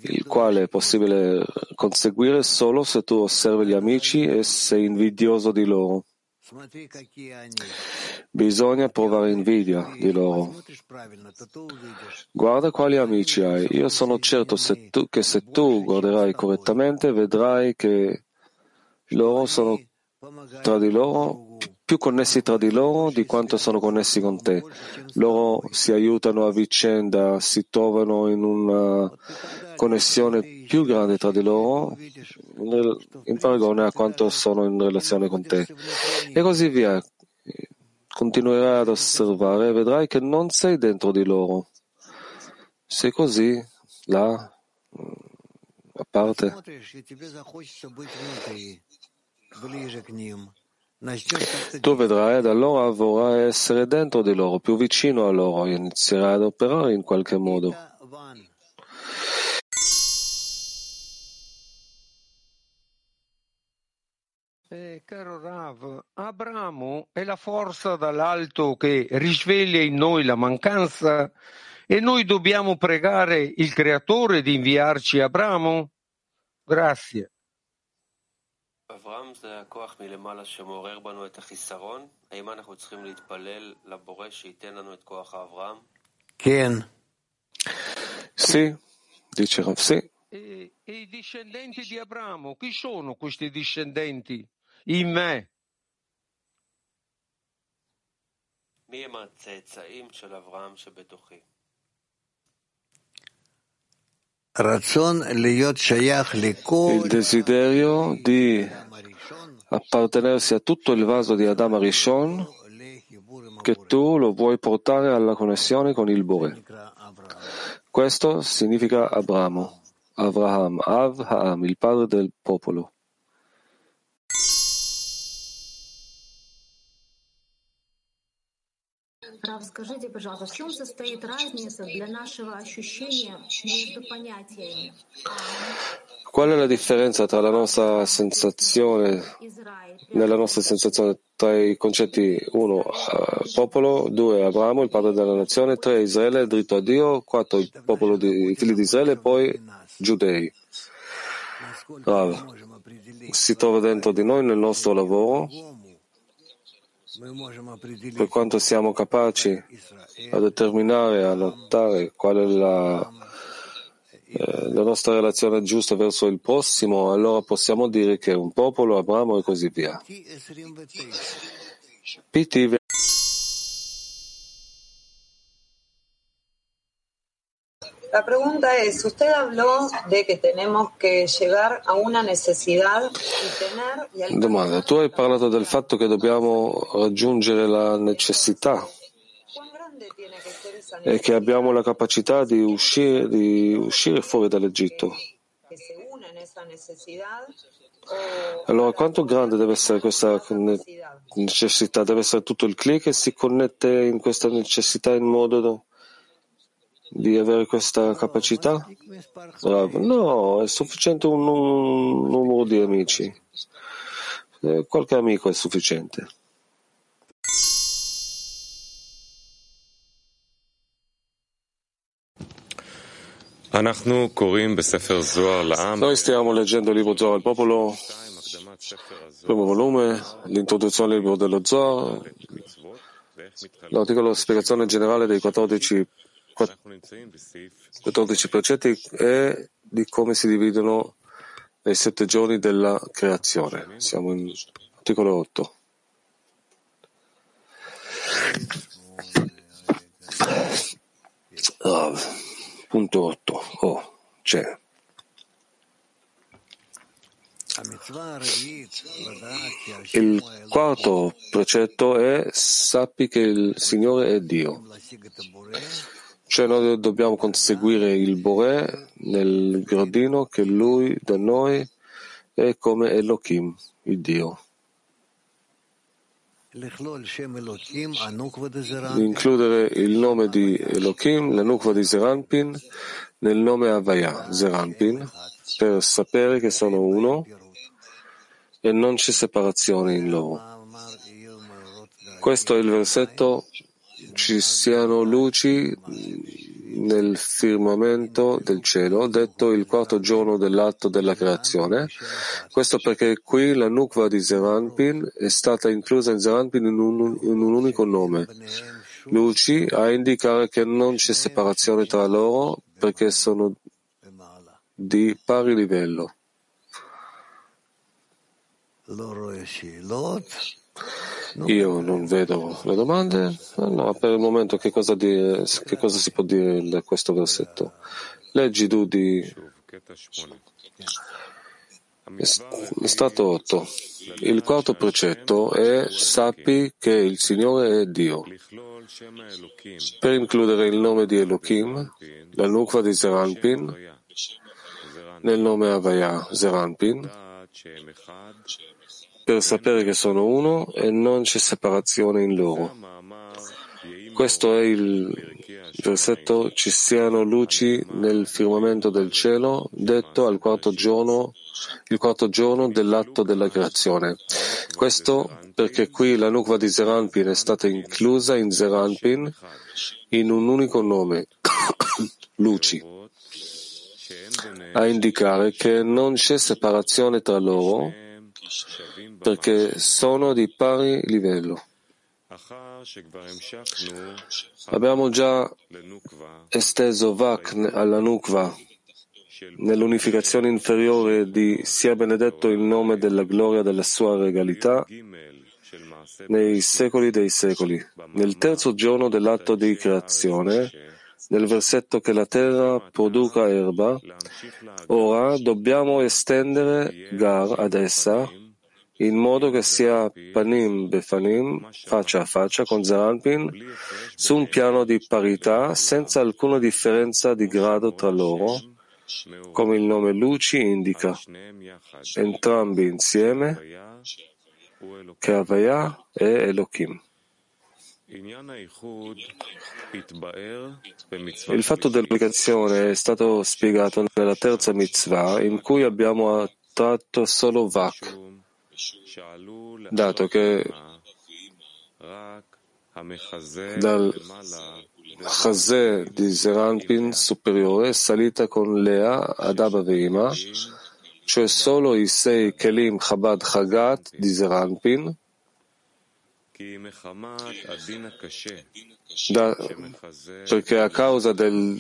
il quale è possibile conseguire solo se tu osservi gli amici e sei invidioso di loro. Bisogna provare invidia di loro. Guarda quali amici hai. Io sono certo se tu, che se tu guarderai correttamente vedrai che loro sono tra di loro più connessi tra di loro di quanto sono connessi con te. Loro si aiutano a vicenda, si trovano in una connessione più grande tra di loro in paragone a quanto sono in relazione con te. E così via. Continuerai ad osservare e vedrai che non sei dentro di loro. Sei così, là, a parte. Tu vedrai ed allora vorrai essere dentro di loro, più vicino a loro, e inizierai ad operare in qualche modo. Caro Rav, Abramo è la forza dall'alto che risveglia in noi la mancanza e noi dobbiamo pregare il Creatore di inviarci Abramo? Grazie. Ken. Sì, dice Rav, sì. E, e i discendenti di Abramo, chi sono questi discendenti? in me. Il desiderio di appartenersi a tutto il vaso di Adama Rishon che tu lo vuoi portare alla connessione con il Bore. Questo significa Abramo, Avraham, Av Ha'am, il padre del popolo. скажите, пожалуйста, в чем состоит разница для нашего ощущения между понятиями? Qual è la differenza tra la nostra sensazione, nella nostra sensazione tra i concetti 1 uh, popolo, 2 Abramo, il padre della nazione, 3 Israele, dritto a Dio, 4 il popolo di, i figli di Israele e poi giudei. Rav, si trova dentro di noi nel nostro lavoro per quanto siamo capaci a determinare, a notare qual è la, eh, la nostra relazione giusta verso il prossimo, allora possiamo dire che un popolo, Abramo e così via. PT La pregunta es, usted habló de que tenemos que llegar a una necesidad y tener... Domanda, tu hai parlato del fatto che dobbiamo raggiungere la necessità e che abbiamo la capacità di uscire, di uscire fuori dall'Egitto. Allora, quanto grande deve essere questa necessità? Deve essere tutto il click che si connette in questa necessità in modo di avere questa capacità? No, è sufficiente un, un numero di amici. Eh, qualche amico è sufficiente. Noi stiamo leggendo il libro Zohar al popolo, primo volume, l'introduzione al libro dello Zohar, l'articolo spiegazione generale dei 14 14 precetti e di come si dividono nei sette giorni della creazione. Siamo in articolo 8. Oh, punto 8. Oh, c'è. Il quarto precetto è sappi che il Signore è Dio. Cioè noi dobbiamo conseguire il Bore nel gradino che lui da noi è come Elohim, il Dio. di includere il nome di Elohim, la nukva di Zeranpin, nel nome Havaya, Zeranpin, per sapere che sono uno e non c'è separazione in loro. Questo è il versetto ci siano luci nel firmamento del cielo, detto il quarto giorno dell'atto della creazione. Questo perché qui la nukva di Zeranpin è stata inclusa in Zeranpin in un, in un unico nome. Luci a indicare che non c'è separazione tra loro perché sono di pari livello. Io non vedo le domande. No, per il momento che cosa, dire, che cosa si può dire da questo versetto? Leggi tu di stato 8. Il quarto precetto è sappi che il Signore è Dio. Per includere il nome di Elohim, la nukva di Zeranpin, nel nome Avaya Zeranpin, per sapere che sono uno e non c'è separazione in loro. Questo è il versetto ci siano luci nel firmamento del cielo, detto al quarto giorno, il quarto giorno dell'atto della creazione. Questo perché qui la nukva di Zeranpin è stata inclusa in Zeranpin in un unico nome, luci, a indicare che non c'è separazione tra loro perché sono di pari livello. Abbiamo già esteso Vak alla Nukva nell'unificazione inferiore di sia benedetto il nome della gloria della sua regalità nei secoli dei secoli. Nel terzo giorno dell'atto di creazione, nel versetto che la terra produca erba, ora dobbiamo estendere Gar ad essa in modo che sia panim befanim, faccia a faccia con Zeranpin, su un piano di parità senza alcuna differenza di grado tra loro, come il nome Luci indica, entrambi insieme, che Havaya è Elohim. Il fatto dell'applicazione è stato spiegato nella terza mitzvah, in cui abbiamo tratto solo Vak, dato che dal Chazè di Zeranpin superiore è salita con Lea ad Abba Veima, cioè solo i sei Kelim Chabad Chagat di Zeranpin, da, perché a causa del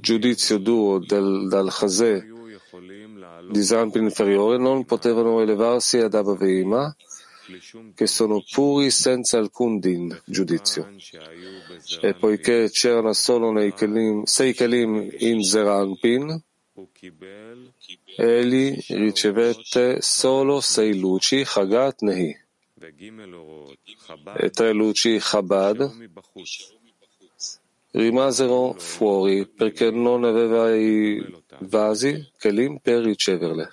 giudizio duro del, dal Chazè di zampi inferiore non potevano elevarsi ad Abba che sono puri senza alcun din, giudizio. E poiché c'erano solo kelim, sei kelim in Zeranpin, egli ricevette solo sei luci, Chagat Nehi, e tre luci Chabad rimasero fuori perché non aveva i vasi, kelim, per riceverle.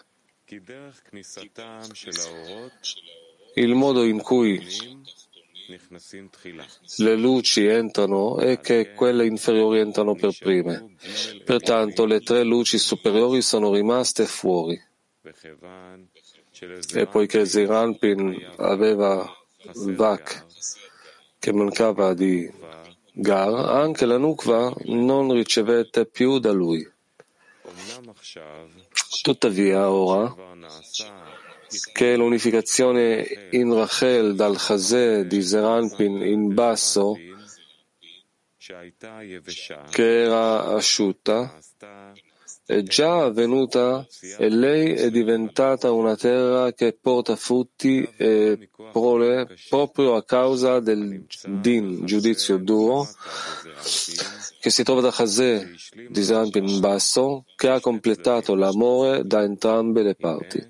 Il modo in cui le luci entrano è che quelle inferiori entrano per prime. Pertanto le tre luci superiori sono rimaste fuori. E poiché Ziranpin aveva Vak che mancava di Gar, anche la Nukva non ricevette più da lui. Tuttavia, ora che l'unificazione in Rachel dal Chazè di Zeranpin in basso, che era asciutta, è già avvenuta e lei è diventata una terra che porta frutti e prole proprio a causa del din, giudizio duro, che si trova da Chazè di Zampin in basso, che ha completato l'amore da entrambe le parti.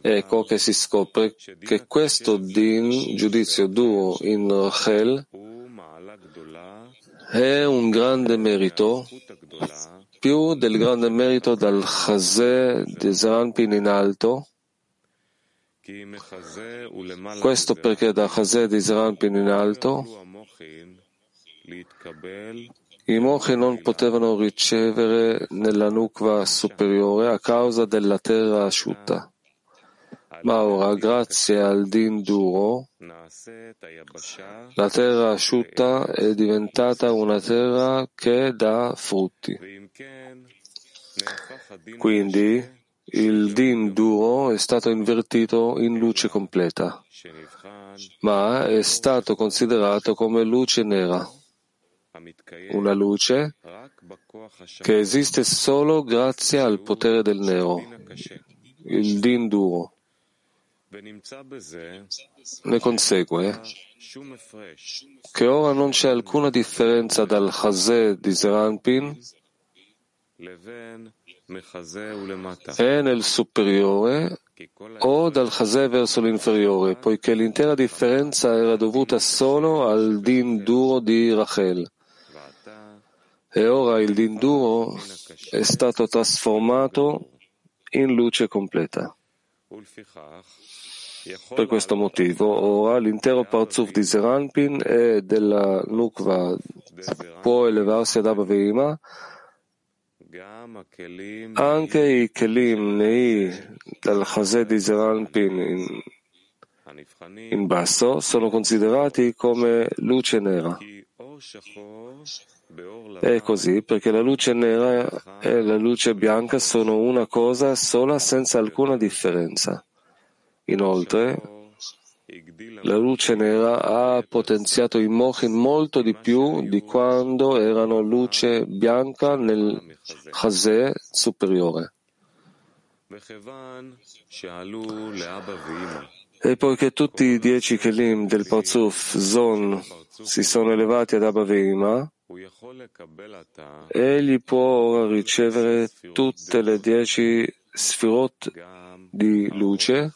Ecco che si scopre che questo din, giudizio duro in Rachel, è un grande merito più del grande merito dal Chazè di Zeranpin in alto, Questo perché da Chazé di Zerampin in alto i mochi non potevano ricevere nella nukva superiore a causa della terra asciutta. Ma ora, grazie al din duro, la terra asciutta è diventata una terra che dà frutti. Quindi il din duro è stato invertito in luce completa, ma è stato considerato come luce nera, una luce che esiste solo grazie al potere del nero, il din duro. Ne consegue che ora non c'è alcuna differenza dal Chazé di Zeranpin e nel superiore o dal Chazé verso l'inferiore, poiché l'intera differenza era dovuta solo al din duro di Rachel. E ora il din duro è stato trasformato in luce completa. Per questo motivo, ora l'intero parzuf di Zeranpin e della Nukva può elevarsi ad Abba anche i Kelim Nei dal Chazé di Zeranpin in, in basso sono considerati come luce nera. È così perché la luce nera e la luce bianca sono una cosa sola senza alcuna differenza. Inoltre, la luce nera ha potenziato i mochin molto di più di quando erano luce bianca nel chazè superiore. E poiché tutti i dieci kelim del Parzuf Zon si sono elevati ad Abba Veima, egli può ora ricevere tutte le dieci sfirot di luce,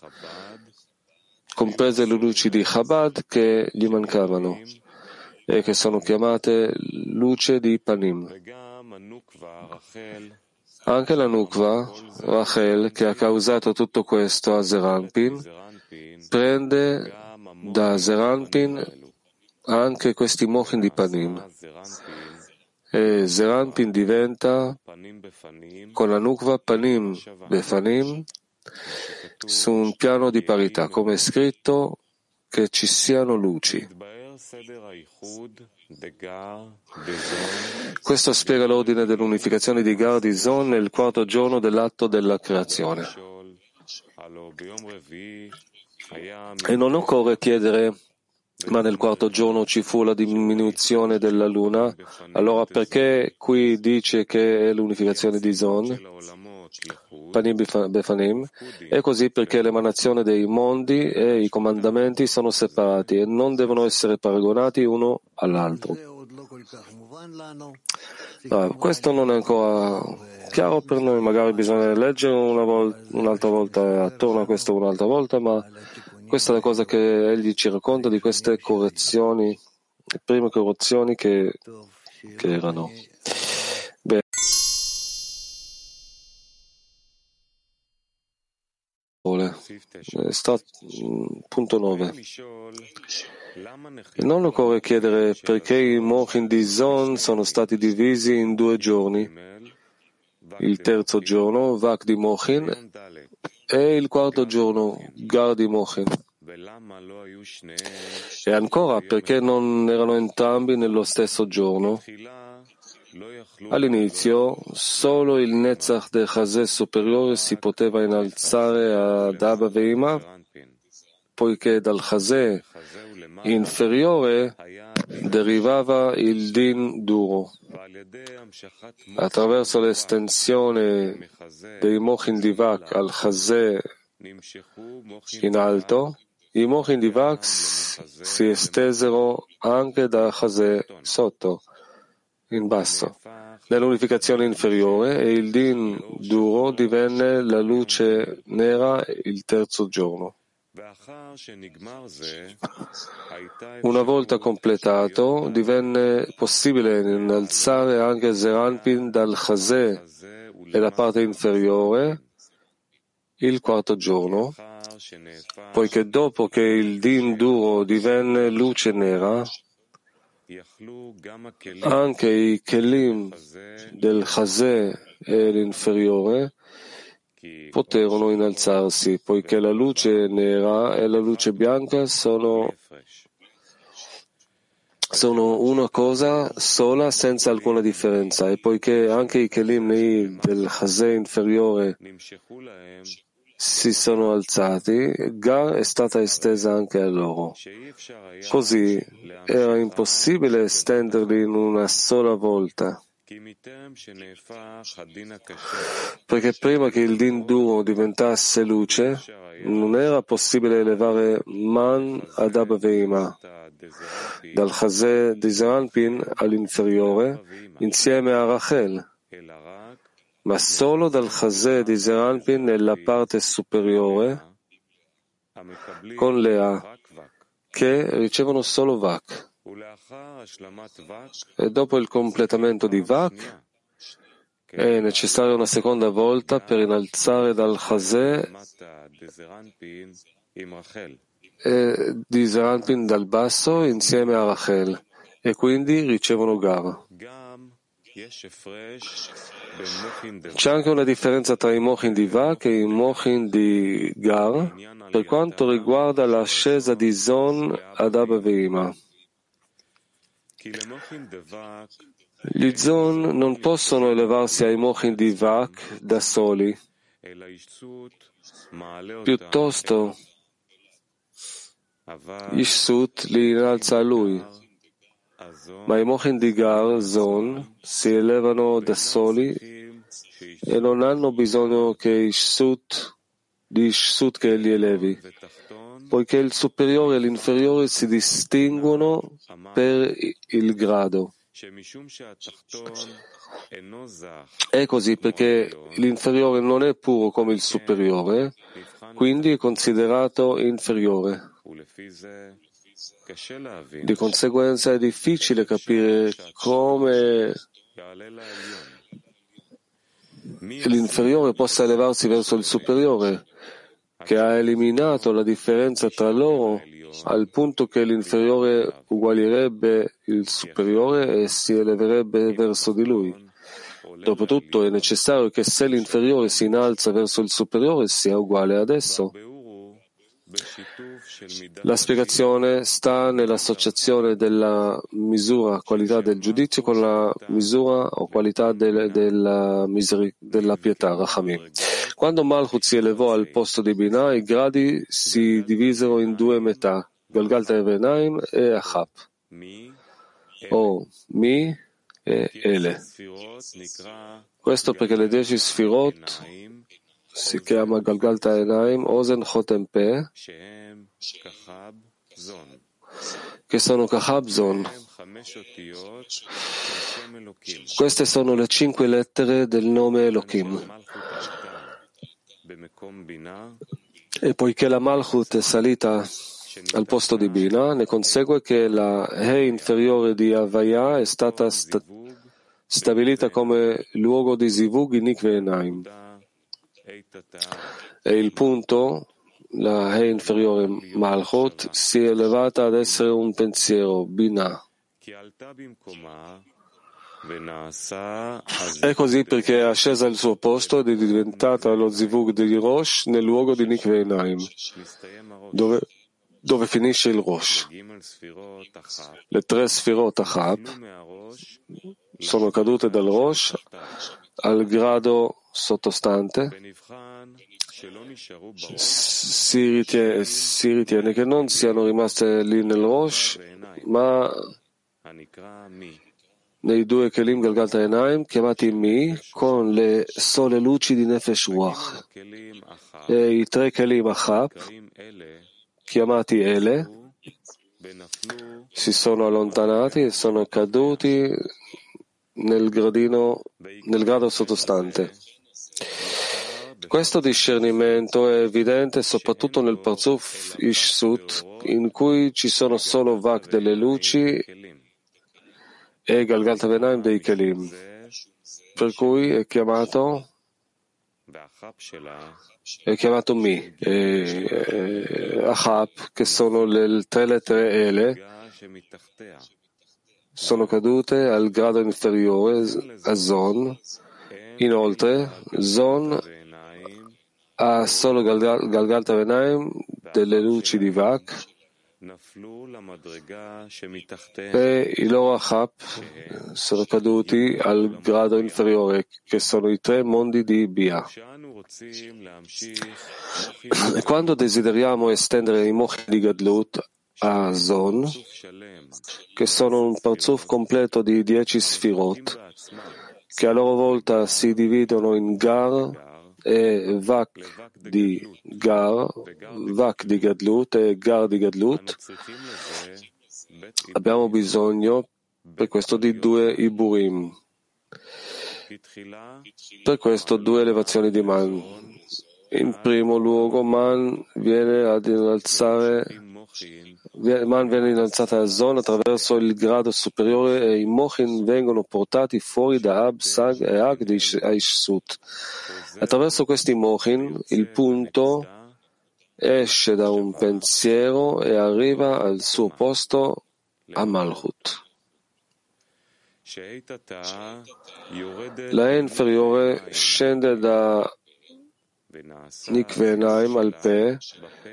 comprese le luci di Chabad che gli mancavano e che sono chiamate luce di Panim. Anche la Nukva, Rachel, che ha causato tutto questo a Zeranpin, prende da Zeranpin anche questi mochin di Panim. E Zeranpin diventa, con la Nukva Panim Befanim, su un piano di parità, come è scritto che ci siano luci. Questo spiega l'ordine dell'unificazione di Gar di Zon nel quarto giorno dell'atto della creazione. E non occorre chiedere ma nel quarto giorno ci fu la diminuzione della luna, allora perché qui dice che è l'unificazione di Zon? Panim Befanim, è così perché l'emanazione dei mondi e i comandamenti sono separati e non devono essere paragonati uno all'altro. No, questo non è ancora chiaro per noi, magari bisogna leggere una vol- un'altra volta attorno a questo un'altra volta, ma questa è la cosa che egli ci racconta di queste correzioni, le prime correzioni che, che erano. Stat, punto 9. Non occorre chiedere perché i mochin di Zon sono stati divisi in due giorni. Il terzo giorno, Vak di Mochin, e il quarto giorno, Gar di Mochin. E ancora perché non erano entrambi nello stesso giorno? All'inizio solo il Netzach del Chazé superiore si poteva innalzare ad Abba Veima, poiché dal Chazé inferiore derivava il Din duro. Attraverso l'estensione dei Mochin Divak al Chazé in alto, i Mochin Divak si estesero anche da Chazé sotto in basso, nell'unificazione inferiore e il din duro divenne la luce nera il terzo giorno. Una volta completato, divenne possibile innalzare anche Zeranpin dal Chazé e la parte inferiore il quarto giorno, poiché dopo che il din duro divenne luce nera, anche i kelim del Chazè e l'inferiore poterono innalzarsi, poiché la luce nera e la luce bianca sono, sono una cosa sola senza alcuna differenza, e poiché anche i kelim del Chazè inferiore si sono alzati, Gar è stata estesa anche a loro. Così era impossibile estenderli in una sola volta. Perché prima che il din duro diventasse luce, non era possibile elevare Man ad Abba Veima, dal Chazè di Zeranpin all'inferiore, insieme a Rachel ma solo dal Chazè di Zeranpin nella parte superiore con Lea, che ricevono solo Vak. E dopo il completamento di Vak è necessaria una seconda volta per innalzare dal Chazè di Zeranpin dal basso insieme a Rachel e quindi ricevono Gar. C'è anche una differenza tra i mochin di Vak e i mochin di Gar per quanto riguarda l'ascesa di Zon ad Abba Veima. Gli Zon non possono elevarsi ai mochin di Vak da soli, piuttosto Ishsut li innalza a lui ma i mochin di Gar, Zon, si elevano da soli e non hanno bisogno che Ishsut, di Ishsut che li elevi, poiché il superiore e l'inferiore si distinguono per il grado. È così perché l'inferiore non è puro come il superiore, quindi è considerato inferiore. Di conseguenza è difficile capire come l'inferiore possa elevarsi verso il superiore, che ha eliminato la differenza tra loro al punto che l'inferiore uguaglierebbe il superiore e si eleverebbe verso di lui. Dopotutto è necessario che se l'inferiore si innalza verso il superiore sia uguale ad esso. La spiegazione sta nell'associazione della misura qualità del giudizio con la misura o qualità del, della, della pietà, Rachamim. Quando Malchut si elevò al posto di Binah, i gradi si divisero in due metà, Galgalta Evenaim e Achab, o Mi e Ele. Questo perché le dieci sfirot si chiama Galgalta Enaim, Ozen Chotem Pe, che sono Kahabzon. Queste sono le cinque lettere del nome Elohim. E poiché la Malchut è salita al posto di Bina, ne consegue che la He inferiore di Avaya è stata sta- stabilita come luogo di Zivug in Ikve Enaim. E il punto la He inferiore Malchut si è elevata ad essere un pensiero, Binah. È così perché è ascesa al suo posto ed è diventata lo zivug di Rosh nel luogo di Nikveinaim, dove, dove finisce il Rosh. Le tre sfirot Achab sono cadute dal Rosh al grado sottostante si ritiene, si ritiene, che non siano rimaste lì nel Rosh, ma nei due Kelim Galgalta Enaim chiamati Mi con le sole luci di Nefesh Ruach e i tre Kelim Achab chiamati Ele si sono allontanati e sono caduti nel, gradino, nel grado sottostante. Questo discernimento è evidente soprattutto nel Parzuf Ishsut, in cui ci sono solo Vak delle luci e Galgalta Venaim dei Kelim, per cui è chiamato è chiamato Mi, e, e Achap, che sono le tre lettere Ele, sono cadute al grado inferiore a Zon. Inoltre, Zon ha solo Galgalta Venaim delle luci di Vak e i loro Achap sono caduti al grado inferiore, che sono i tre mondi di Bia. E quando desideriamo estendere i mochi di Gadlut a Zon, che sono un parzuf completo di dieci sfirot, che a loro volta si dividono in Gar, e Vak di Gar, Vak di Gadlut. E Gar di Gadlut, abbiamo bisogno per questo di due Iburim. Per questo due elevazioni di Man. In primo luogo Man viene ad innalzare viene innalzata a zona attraverso il grado superiore e i Mochin vengono portati fuori da Ab, Sag e Ag di Aishsut. Attraverso questi Mochin il punto esce da un pensiero e arriva al suo posto a Malchut. La inferiore scende da Nikvenaim al Pe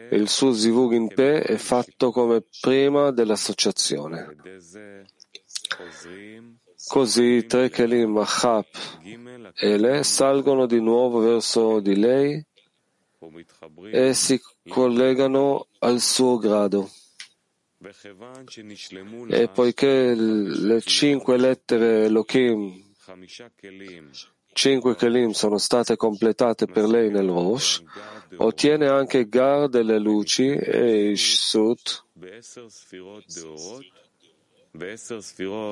il suo zivug in Pe è fatto come prima dell'associazione. Così tre Kelim Achap e Le salgono di nuovo verso di lei e si collegano al suo grado. E poiché le cinque lettere Elohim cinque Kelim sono state completate per lei nel Rosh, ottiene anche Gar delle luci e Ishsut.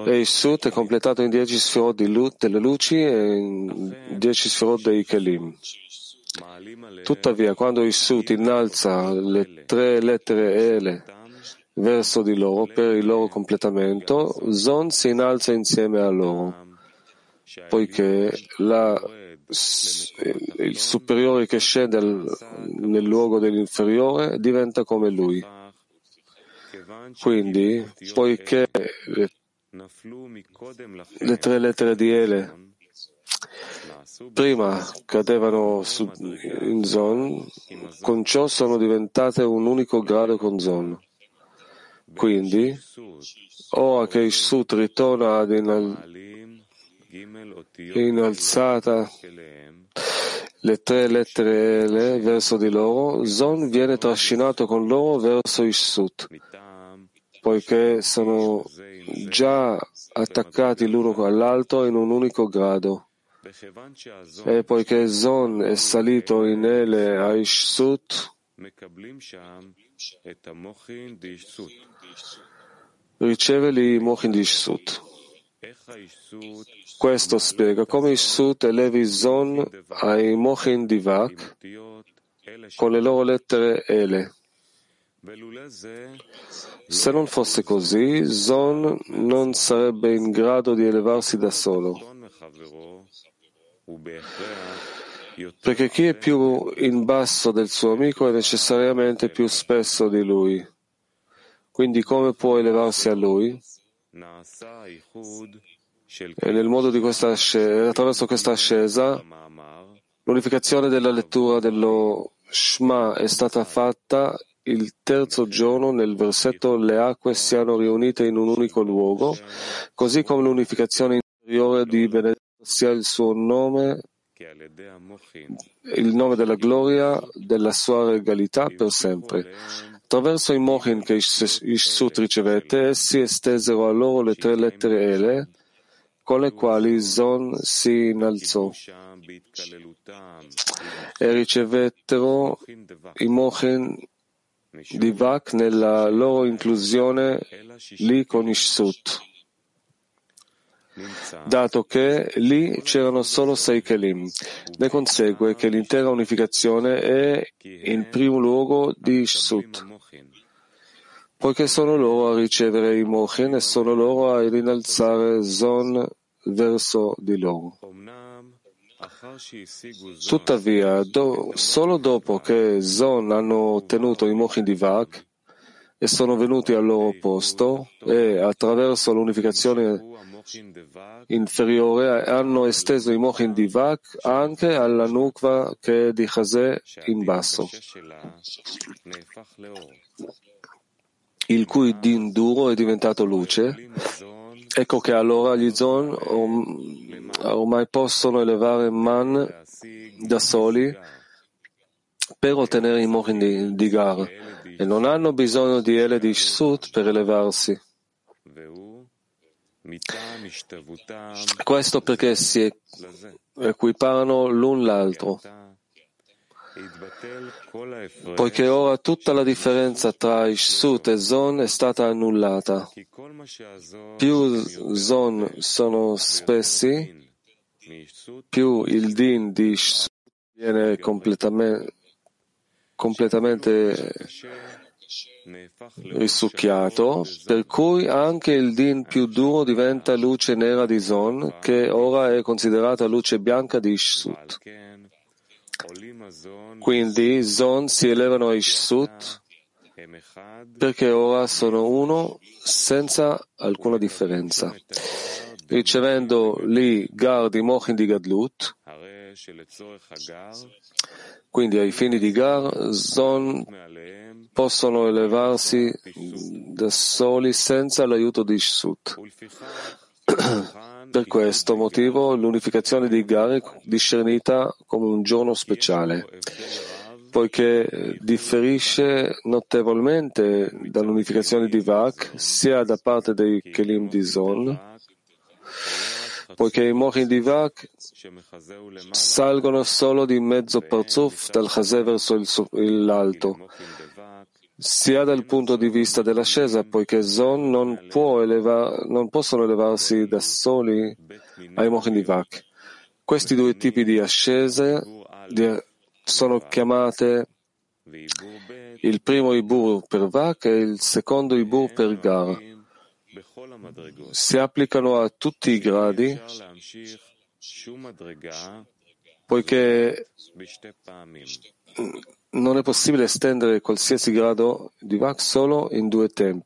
E Ishsut è completato in dieci sfirot delle luci e in dieci sfirot dei Kelim. Tuttavia, quando Ishsut innalza le tre lettere Ele verso di loro per il loro completamento, Zon si innalza insieme a loro poiché la, il superiore che scende nel luogo dell'inferiore diventa come lui. Quindi, poiché le, le tre lettere di Ele prima cadevano su, in Zon, con ciò sono diventate un unico grado con Zon. Quindi, ora che il Sut ritorna ad innalzata le tre lettere L verso di loro, Zon viene trascinato con loro verso Ishsut, poiché sono già attaccati l'uno all'altro in un unico grado. E poiché Zon è salito in Ele a Ishsut, riceve i Mochin di Ishsut. Questo spiega come Ishsut elevi Zon ai Mochin di Vak con le loro lettere Ele. Se non fosse così, Zon non sarebbe in grado di elevarsi da solo. Perché chi è più in basso del suo amico è necessariamente più spesso di lui. Quindi come può elevarsi a lui? E nel modo di questa ascesa, attraverso questa ascesa, l'unificazione della lettura dello Shema è stata fatta il terzo giorno nel versetto le acque siano riunite in un unico luogo, così come l'unificazione interiore di benedetto sia il suo nome, il nome della gloria, della sua regalità per sempre. Attraverso i mochin che Ishsut ricevette, essi estesero a loro le tre lettere Ele, con le quali Zon si innalzò e ricevettero i mochin di Vak nella loro inclusione lì con Ishsut, dato che lì c'erano solo sei Kelim. Ne consegue che l'intera unificazione è in primo luogo di Ishsut, poiché sono loro a ricevere i mochin e sono loro a innalzare Zon verso di loro. Tuttavia, do, solo dopo che Zon hanno ottenuto i mochin di Vak e sono venuti al loro posto e attraverso l'unificazione inferiore hanno esteso i mochin di Vak anche alla nukva che è di Chazè in basso, il cui din duro è diventato luce. Ecco che allora gli Zon ormai possono elevare Man da soli per ottenere i mochin di, di Gar e non hanno bisogno di Ele di Shsut per elevarsi. Questo perché si equiparano l'un l'altro. Poiché ora tutta la differenza tra Ishsut e Zon è stata annullata. Più Zon sono spessi, più il din di Ishsut viene completamente, completamente risucchiato, per cui anche il din più duro diventa luce nera di Zon, che ora è considerata luce bianca di Ishsut. Quindi Zon si elevano a Ishsut perché ora sono uno senza alcuna differenza, ricevendo lì Gar di Mochin di Gadlut, quindi ai fini di Gar, Zon possono elevarsi da soli senza l'aiuto di Shsut. Per questo motivo l'unificazione di Gar è discernita come un giorno speciale, poiché differisce notevolmente dall'unificazione di Vak sia da parte dei Kelim di Zon, poiché i Mochin di Vak salgono solo di mezzo parzuf dal Chazè verso l'alto, sia dal punto di vista dell'ascesa, poiché Zon non, elevar, non possono elevarsi da soli ai Mochin di Vak. Questi due tipi di ascese sono chiamate il primo Ibur per Vak e il secondo Ibur per Gar. Si applicano a tutti i gradi poiché non è possibile estendere qualsiasi grado di Vak solo in due tempi.